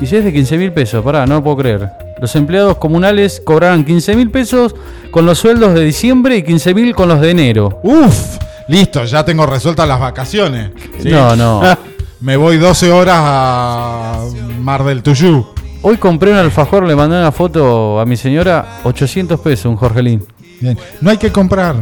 Y si es de 15 mil pesos, pará, no lo puedo creer. Los empleados comunales cobrarán 15 mil pesos con los sueldos de diciembre y 15 mil con los de enero. Uf, listo, ya tengo resueltas las vacaciones. ¿sí? No, no. Me voy 12 horas a Mar del Tuyú. Hoy compré un alfajor, le mandé una foto a mi señora, 800 pesos, un Jorgelín. Bien. No hay que comprar.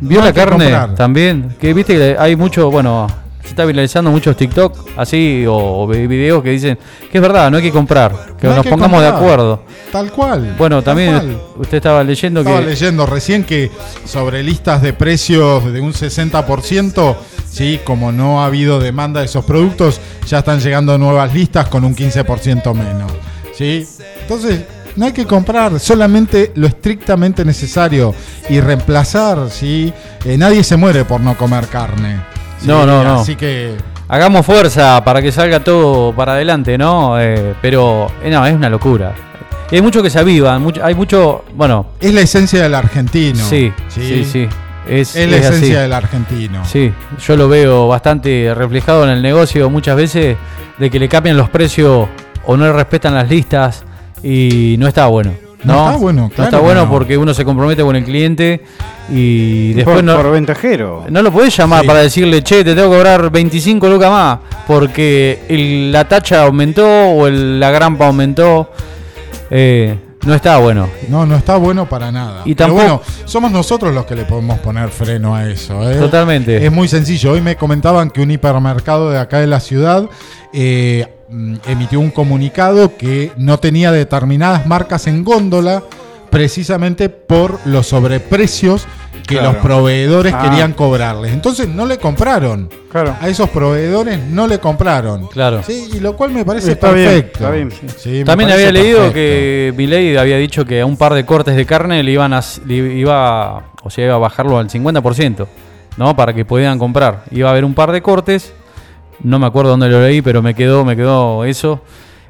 ¿Vio No la carne comprar. también? Que viste que hay mucho, bueno, se está viralizando muchos TikTok así o, o vi- videos que dicen que es verdad, no hay que comprar, que No nos que pongamos de acuerdo. Tal cual. Bueno, también cual. usted estaba leyendo Estaba que leyendo recién que sobre listas de precios de un 60%, sí, como no ha habido demanda de esos productos, ya están llegando nuevas listas con un 15% menos. ¿sí? Entonces, no hay que comprar solamente lo estrictamente necesario y reemplazar, ¿sí? Eh, nadie se muere por no comer carne. ¿Sí? No, no, no. Así que hagamos fuerza para que salga todo para adelante, ¿no? Eh, pero eh, no, es una locura. Y hay mucho que se aviva, mucho, hay mucho, bueno, es la esencia del argentino. sí, sí, sí, Es, Es la es así. esencia del argentino. Sí, yo lo veo bastante reflejado en el negocio muchas veces de que le cambian los precios o no le respetan las listas y no está bueno. No No, está bueno, No está bueno no. porque uno se compromete con el cliente y después por, no, por ventajero. no lo podés llamar Sí. para decirle, che, te tengo que cobrar 25 lucas más porque el- la tacha aumentó o el- la grampa aumentó. Eh, no está bueno. No, no está bueno para nada. Y Pero tampoco- bueno, somos nosotros los que le podemos poner freno a eso. ¿eh? Totalmente. Es muy sencillo. Hoy me comentaban que un hipermercado de acá de la ciudad eh, emitió un comunicado que no tenía determinadas marcas en góndola precisamente por los sobreprecios que Claro. los proveedores Ah. querían cobrarles. Entonces no le compraron. Claro. A esos proveedores no le compraron. Claro. Sí, y lo cual me parece Está bien, perfecto. está bien. Sí, me También había leído perfecto. que Milei había dicho que a un par de cortes de carne le iban a le iba o sea, iba a bajarlo al 50%, ¿no? Para que pudieran comprar. Iba a haber un par de cortes. No me acuerdo dónde lo leí, pero me quedó me quedó eso.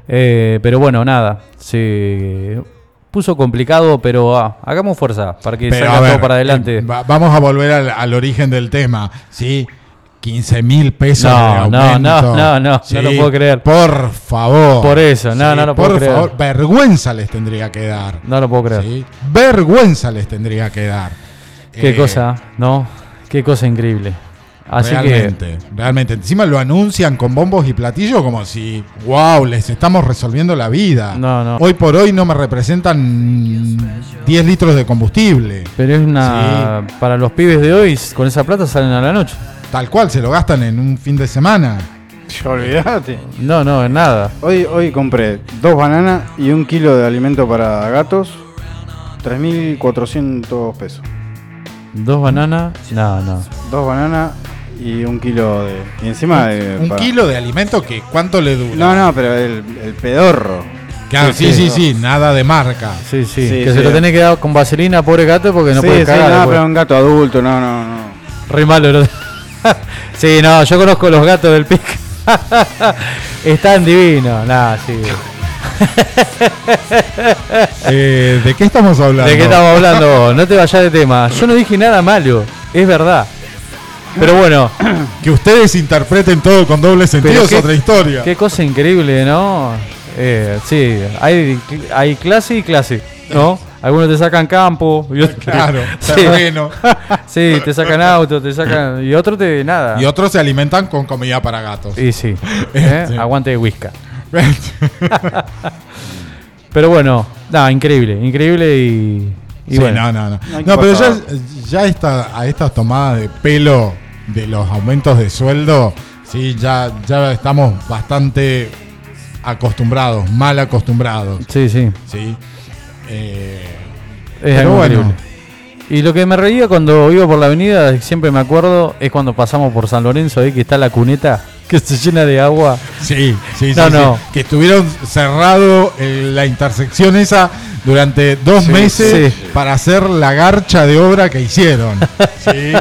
Eh, pero bueno, nada, se puso complicado, pero ah, hagamos fuerza para que Pero, salga ver, todo para adelante. eh, va- vamos a volver al, al origen del tema, ¿sí? 15 mil pesos No, de no, no, no, no, no lo puedo creer. Por favor. Por eso, no, no lo puedo Por creer. favor, vergüenza les tendría que dar. no lo puedo creer. ¿sí? Vergüenza les tendría que dar. Qué Eh, cosa, ¿no? Qué cosa increíble. Así realmente, realmente. Encima lo anuncian con bombos y platillos como si, wow, les estamos resolviendo la vida. No, no. Hoy por hoy no me representan 10 litros de combustible. Pero es una. Para los pibes de hoy, con esa plata salen a la noche. Tal cual, se lo gastan en un fin de semana. Olvídate. No, no, en nada. Hoy, hoy compré dos bananas y un kilo de alimento para gatos. 3.400 pesos. Dos bananas. No, no. Dos bananas y un kilo de... Y encima de... Un para- kilo de alimento que cuánto le dura. No, no, pero el, el pedorro. Claro, sí, sí, sí, nada de marca. Sí, sí. Sí, que sí. se lo tenés que dar con vaselina, pobre gato, porque no sí, puede sí, cagar. no, pero un gato adulto, no, no, no. Re malo. ¿no? sí, no, yo conozco los gatos del pic. Están divinos. Nada, sí. Eh, ¿De qué estamos hablando? ¿De qué estamos hablando? No te vayas de tema. Yo no dije nada malo. Es verdad. Pero bueno, Que ustedes interpreten todo con doble sentido es qué- otra historia. qué cosa increíble, ¿no? Eh, sí, hay, hay clase y clase, ¿no? Algunos te sacan campo, y otros Claro, sí, terreno. sí, te sacan auto, te sacan. Y otros te. nada. Y otros se alimentan con comida para gatos. Y sí, ¿eh? Sí. aguante de whisky. Pero bueno, nada, increíble, increíble y. y Sí, bueno. no, no, no. No pero ya, ya esta, a estas tomadas de pelo de los aumentos de sueldo, sí, ya, ya estamos bastante acostumbrados, mal acostumbrados. Sí, sí. Sí. Eh, Es pero algo bueno, increíble. Y lo que me reía cuando iba por la avenida, siempre me acuerdo, es cuando pasamos por San Lorenzo, ahí que está la cuneta, que se llena de agua. sí, sí, No, sí, no. sí. Que estuvieron cerrado eh, la intersección esa durante dos Sí, meses sí. para hacer la garcha de obra que hicieron. Sí,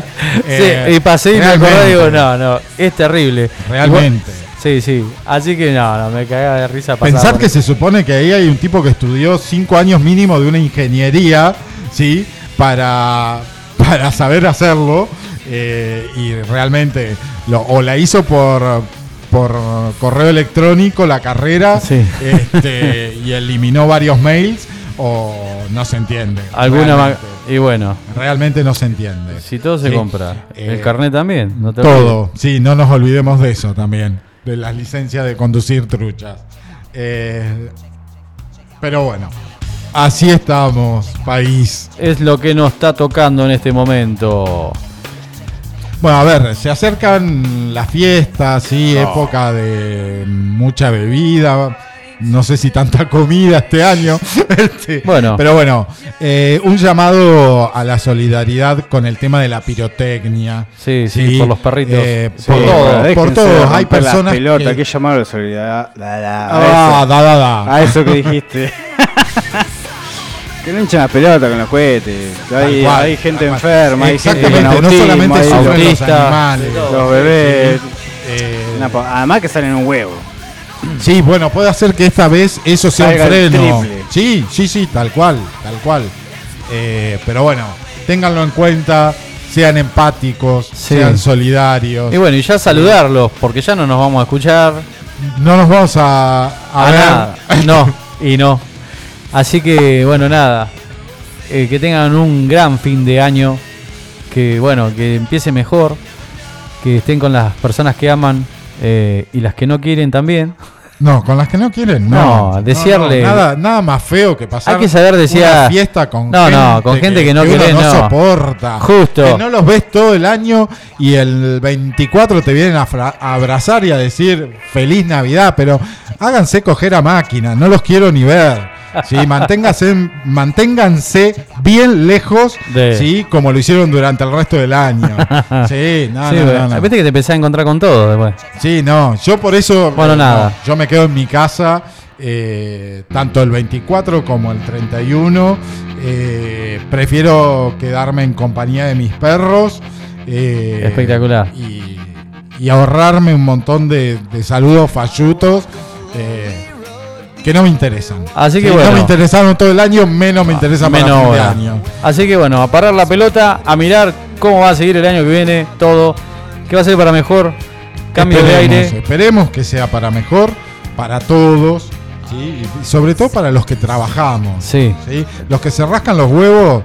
Eh, sí, y pasé y me acordé y digo, no, no, es terrible. Realmente. Igual- sí, sí. Así que no, no, me cagaba de risa. Pensar que eso. se supone que ahí hay un tipo que estudió cinco años mínimo de una ingeniería, ¿sí? Para, para saber hacerlo. eh, y realmente, lo, o la hizo por, por correo electrónico la carrera Sí. este, y eliminó varios mails, o no se entiende. Alguna realmente, Y bueno, realmente no se entiende. si todo se Sí. compra. Eh, el carnet también, no te olvides. Todo, sí, no nos olvidemos de eso también, de las licencias de conducir truchas. Eh, pero bueno, así estamos, país. Es lo que nos está tocando en este momento. Bueno, a ver, se acercan las fiestas, sí, época de mucha bebida. No sé si tanta comida este año. Este, Bueno. Pero bueno, eh, un llamado a la solidaridad con el tema de la pirotecnia. Sí, sí, por los perritos. eh, Sí, por bueno, todo, déjense por todos. Hay personas pelotas, que, que llamar a la solidaridad. Da, da, a, Ah, eso, da, da, da. a eso que dijiste. que no hinchen las pelotas con los cohetes. Hay, Tal cual, hay gente enferma, hay gente con Exactamente, no autismo, solamente hay sufren los autistas, animales. los bebés. Eh, además que salen un huevo. Sí, bueno, puede hacer que esta vez eso sea un Salga freno. Sí, sí, sí, tal cual, tal cual. Eh, pero bueno, ténganlo en cuenta, sean empáticos, Sí. sean solidarios. Y bueno, y ya saludarlos, porque ya no nos vamos a escuchar. No nos vamos a, a A ver. nada. No, y no. Así que, bueno, nada. Eh, que tengan un gran fin de año. Que, bueno, que empiece mejor. Que estén con las personas que aman eh, y las que no quieren también. No, con las que no quieren, no. No, desearle- nada, nada más feo que pasar. Hay que saber desear- una fiesta con No, gente no, con gente que no uno querés, no, no. soporta. Justo. Que no los ves todo el año y el 24 te vienen a abrazar y a decir feliz Navidad, pero háganse coger a máquina, no los quiero ni ver. Sí, manténganse, manténganse bien lejos, De- sí, como lo hicieron durante el resto del año. Sí, no, Sí, no, bueno, no, no. Viste que te empezás a encontrar con todo después. Sí, no, yo por eso. Bueno, eh, nada. yo me quedo en mi casa, eh, tanto el 24 como el 31. eh, prefiero quedarme en compañía de mis perros. eh, Espectacular. Y, y ahorrarme un montón de, de saludos fallutos que no me interesan. Así que Sí, bueno. No me interesaron todo el año, menos me interesan para Menos fin de ahora. año. Así que bueno, a parar la pelota, a mirar cómo va a seguir el año que viene, todo. ¿Qué va a ser para mejor? Cambio de aire. Esperemos que sea para mejor, para todos, ¿sí? y sobre todo para los que trabajamos. Sí. ¿sí? Los que se rascan los huevos,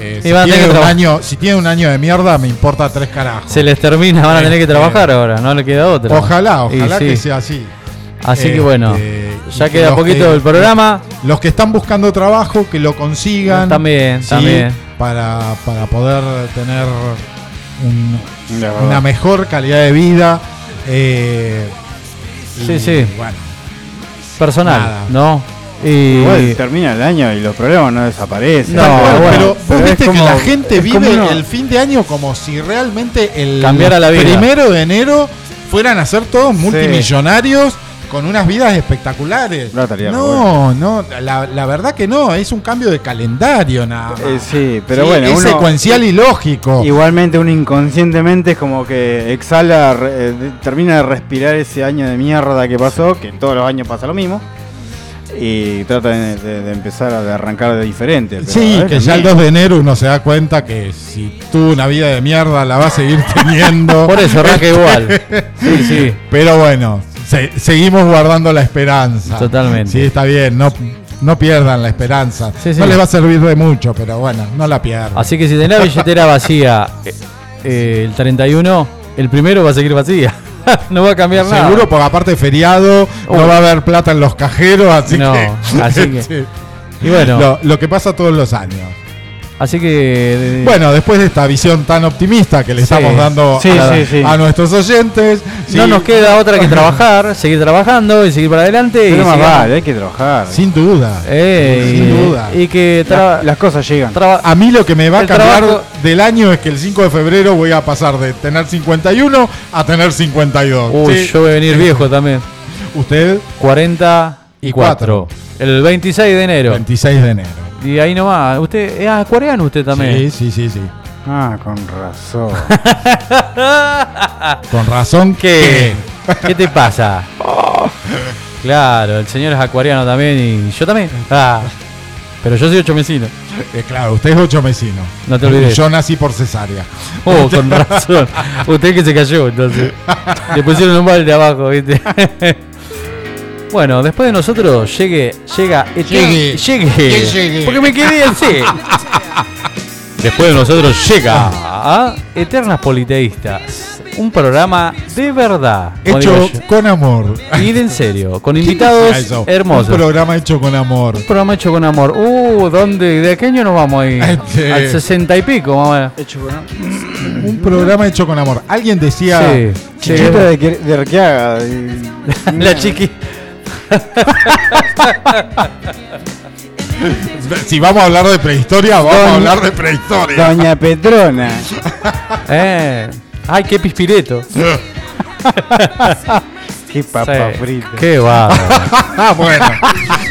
eh, si, que un año, si tienen un año de mierda, me importa tres carajos. Se les termina, van a tener que Este, trabajar ahora, no le queda otra. Ojalá, ojalá que sea así. Así que Este, bueno, y ya que queda los poquito que- del programa. Los que están buscando trabajo, que lo consigan. También, ¿sí? también. Para, para poder tener un- una mejor calidad de vida. eh, Sí, y, sí. Bueno, Personal, Nada. ¿no? Y Igual termina el año y los problemas no desaparecen. No, bueno, pero vos pero viste que la gente vive uno- el fin de año como si realmente el Cambiara la vida. primero de enero fueran a ser todos multimillonarios con unas vidas espectaculares. No, No, no, la, la verdad que no, es un cambio de calendario nada más. Eh, sí, pero Sí, bueno, es uno- secuencial y lógico. Igualmente uno inconscientemente es como que exhala, re- eh, termina de respirar ese año de mierda que pasó, que todos los años pasa lo mismo, y trata de, de- de empezar a de arrancar de diferente. pero, Sí, ver, que ya el también. 2 de enero uno se da cuenta que si tuvo una vida de mierda la va a seguir teniendo. por eso arranca igual. Sí, sí. Pero bueno, Se- seguimos guardando la esperanza. Totalmente. Sí, está bien. No, no pierdan la esperanza. Sí, sí. No les va a servir de mucho, pero bueno, no la pierdan. Así que si tenés la billetera vacía eh, eh, el 31, el primero va a seguir vacía. no va a cambiar nada. Seguro, porque aparte de feriado, Uh. no va a haber plata en los cajeros, así No, que. así que- Sí. Y bueno, Lo, lo que pasa todos los años. Así que. eh, Bueno, después de esta visión tan optimista que le Sí. estamos dando Sí, a, sí, sí. a nuestros oyentes, no nos queda otra que trabajar, seguir trabajando y seguir para adelante. y Pero más sigamos- vale, hay que trabajar. sin duda. Eh, Sin y- duda. Y que La- las cosas llegan. A mí lo que me va a El cambiar trabajo- del año es que el 5 de febrero voy a pasar de tener 51 a tener 52. Uy, Sí. yo voy a venir viejo también. Usted, 44. El 26 de enero. 26 de enero. Y ahí nomás. Usted es acuariano usted también. Sí, sí, sí, sí. Ah, con razón. Con razón ¿Qué? ¿Qué te pasa? Claro, el señor es acuariano también y yo también. Ah, pero yo soy ocho mesino. Eh, claro, usted es ocho mesino. No te olvides. Yo nací por cesárea. Oh, con razón. Usted que se cayó, entonces. Le pusieron un balde abajo, ¿viste? Bueno, después de nosotros llegue, llega, Llegue. llegue, ¿Quién llegue? porque me quedé así. Después de nosotros llega a Eternas Politeístas, un programa de verdad, Hecho con amor. y de en serio, con invitados Eso, hermosos. Un programa hecho con amor. Un programa hecho con amor. Uh, ¿dónde? ¿De qué año nos vamos ahí? Este- Al sesenta y pico, vamos a ver. Un programa hecho con amor. Alguien decía. Sí, sí. Chiquita de, que- de Arqueaga. y- La chiqui. Si vamos a hablar de prehistoria, vamos a hablar de prehistoria. Doña Petrona. Eh. Ay, qué pispireto. Qué papa Sí. frita. Qué. Ah, bueno,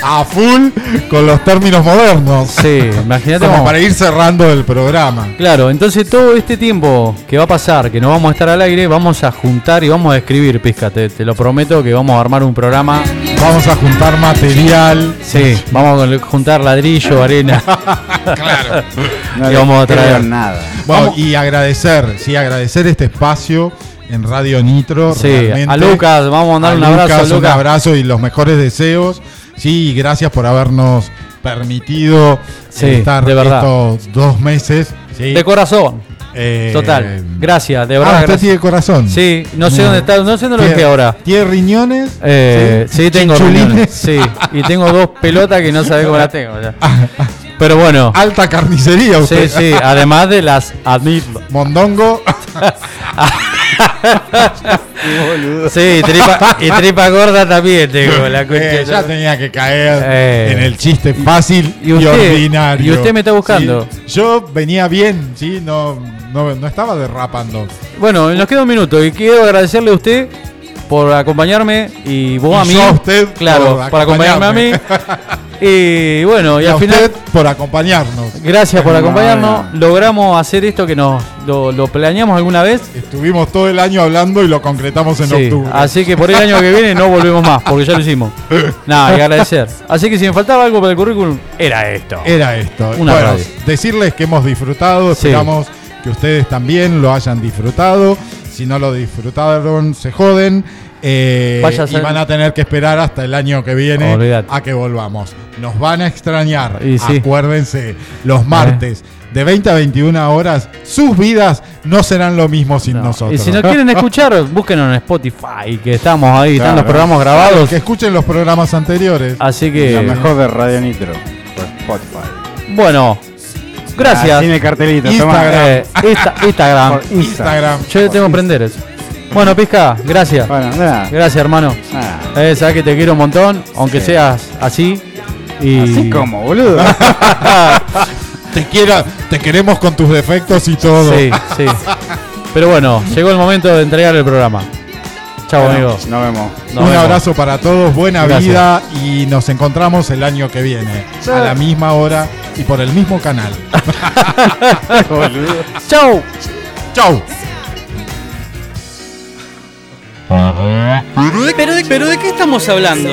a full con los términos modernos. Sí, imagínate Como para ir cerrando el programa. Claro, entonces todo este tiempo que va a pasar, que no vamos a estar al aire, vamos a juntar y vamos a escribir, Pizca. Te, te lo prometo que vamos a armar un programa. Vamos a juntar material. Sí, vamos a juntar ladrillo, arena. Claro. No Y vamos a traer. nada. Bueno, Vamos- y agradecer, sí, agradecer este espacio en Radio Nitro. Sí, realmente. a Lucas, vamos a mandar un abrazo a Lucas, Un abrazo y los mejores deseos. Sí, y gracias por habernos permitido Sí, estar de verdad. estos dos meses. Sí. De corazón. Eh, Total. Gracias, de ah, verdad. usted gracias. tiene corazón. Sí, no sé dónde está, no sé dónde lo dejé ahora. ¿Tiene riñones? Eh, sí, tengo Chinchulines. riñones, Sí, y tengo dos pelotas que no sabés cómo las tengo. ya. Pero bueno. Alta carnicería Sí, usted. sí, además de las admit. Mondongo. Sí, tripa, y tripa gorda también tengo la Eh, ya tenía que caer Eh. en el chiste fácil y, ¿Y usted? ordinario. ¿Y usted me está buscando? Sí, yo venía bien, sí, no, no, no estaba derrapando. Bueno, nos queda un minuto y quiero agradecerle a usted por acompañarme y vos Y a mí. yo a usted claro, por por acompañarme a mí. Y bueno, y, Y, al a final. usted por acompañarnos. Gracias por No, acompañarnos. no. Logramos hacer esto que nos lo, lo planeamos alguna vez. Estuvimos todo el año hablando y lo concretamos en Sí, octubre. así que por el año que viene no volvemos más, porque ya lo hicimos. Nada, y agradecer. Así que si me faltaba algo para el currículum, era esto. Era esto. Una bueno, radio. decirles que hemos disfrutado, Sí. esperamos que ustedes también lo hayan disfrutado. Si no lo disfrutaron, se joden. eh, y van a tener que esperar hasta el año que viene a que volvamos. Nos van a extrañar. Y sí. Acuérdense, los martes de 20 a 21 horas, sus vidas no serán lo mismo sin No. nosotros. Y si no quieren escuchar, búsquenos en Spotify, que estamos ahí, están los Claro. programas grabados. que escuchen los programas anteriores. Así Lo que, mejor de Radio Nitro. Por Spotify. bueno, gracias. Ah, tiene cartelito. Instagram. Eh, Insta- Instagram. Instagram. Instagram. Yo tengo que prender eso. Bueno, Pizca, gracias. Bueno, nada. Gracias, hermano. nada. Eh, sabes que te quiero un montón, aunque Sí. seas así. Y... Así como, boludo. Te, quiera, te queremos con tus defectos y todo. Sí, sí. Pero bueno, llegó el momento de entregar el programa. Chao, Bueno, amigos. Nos vemos. Nos un vemos. abrazo para todos, buena Gracias. vida y nos encontramos el año que viene, a la misma hora y por el mismo canal. Chao. ¡Chau! ¿Pero de, pero de qué estamos hablando?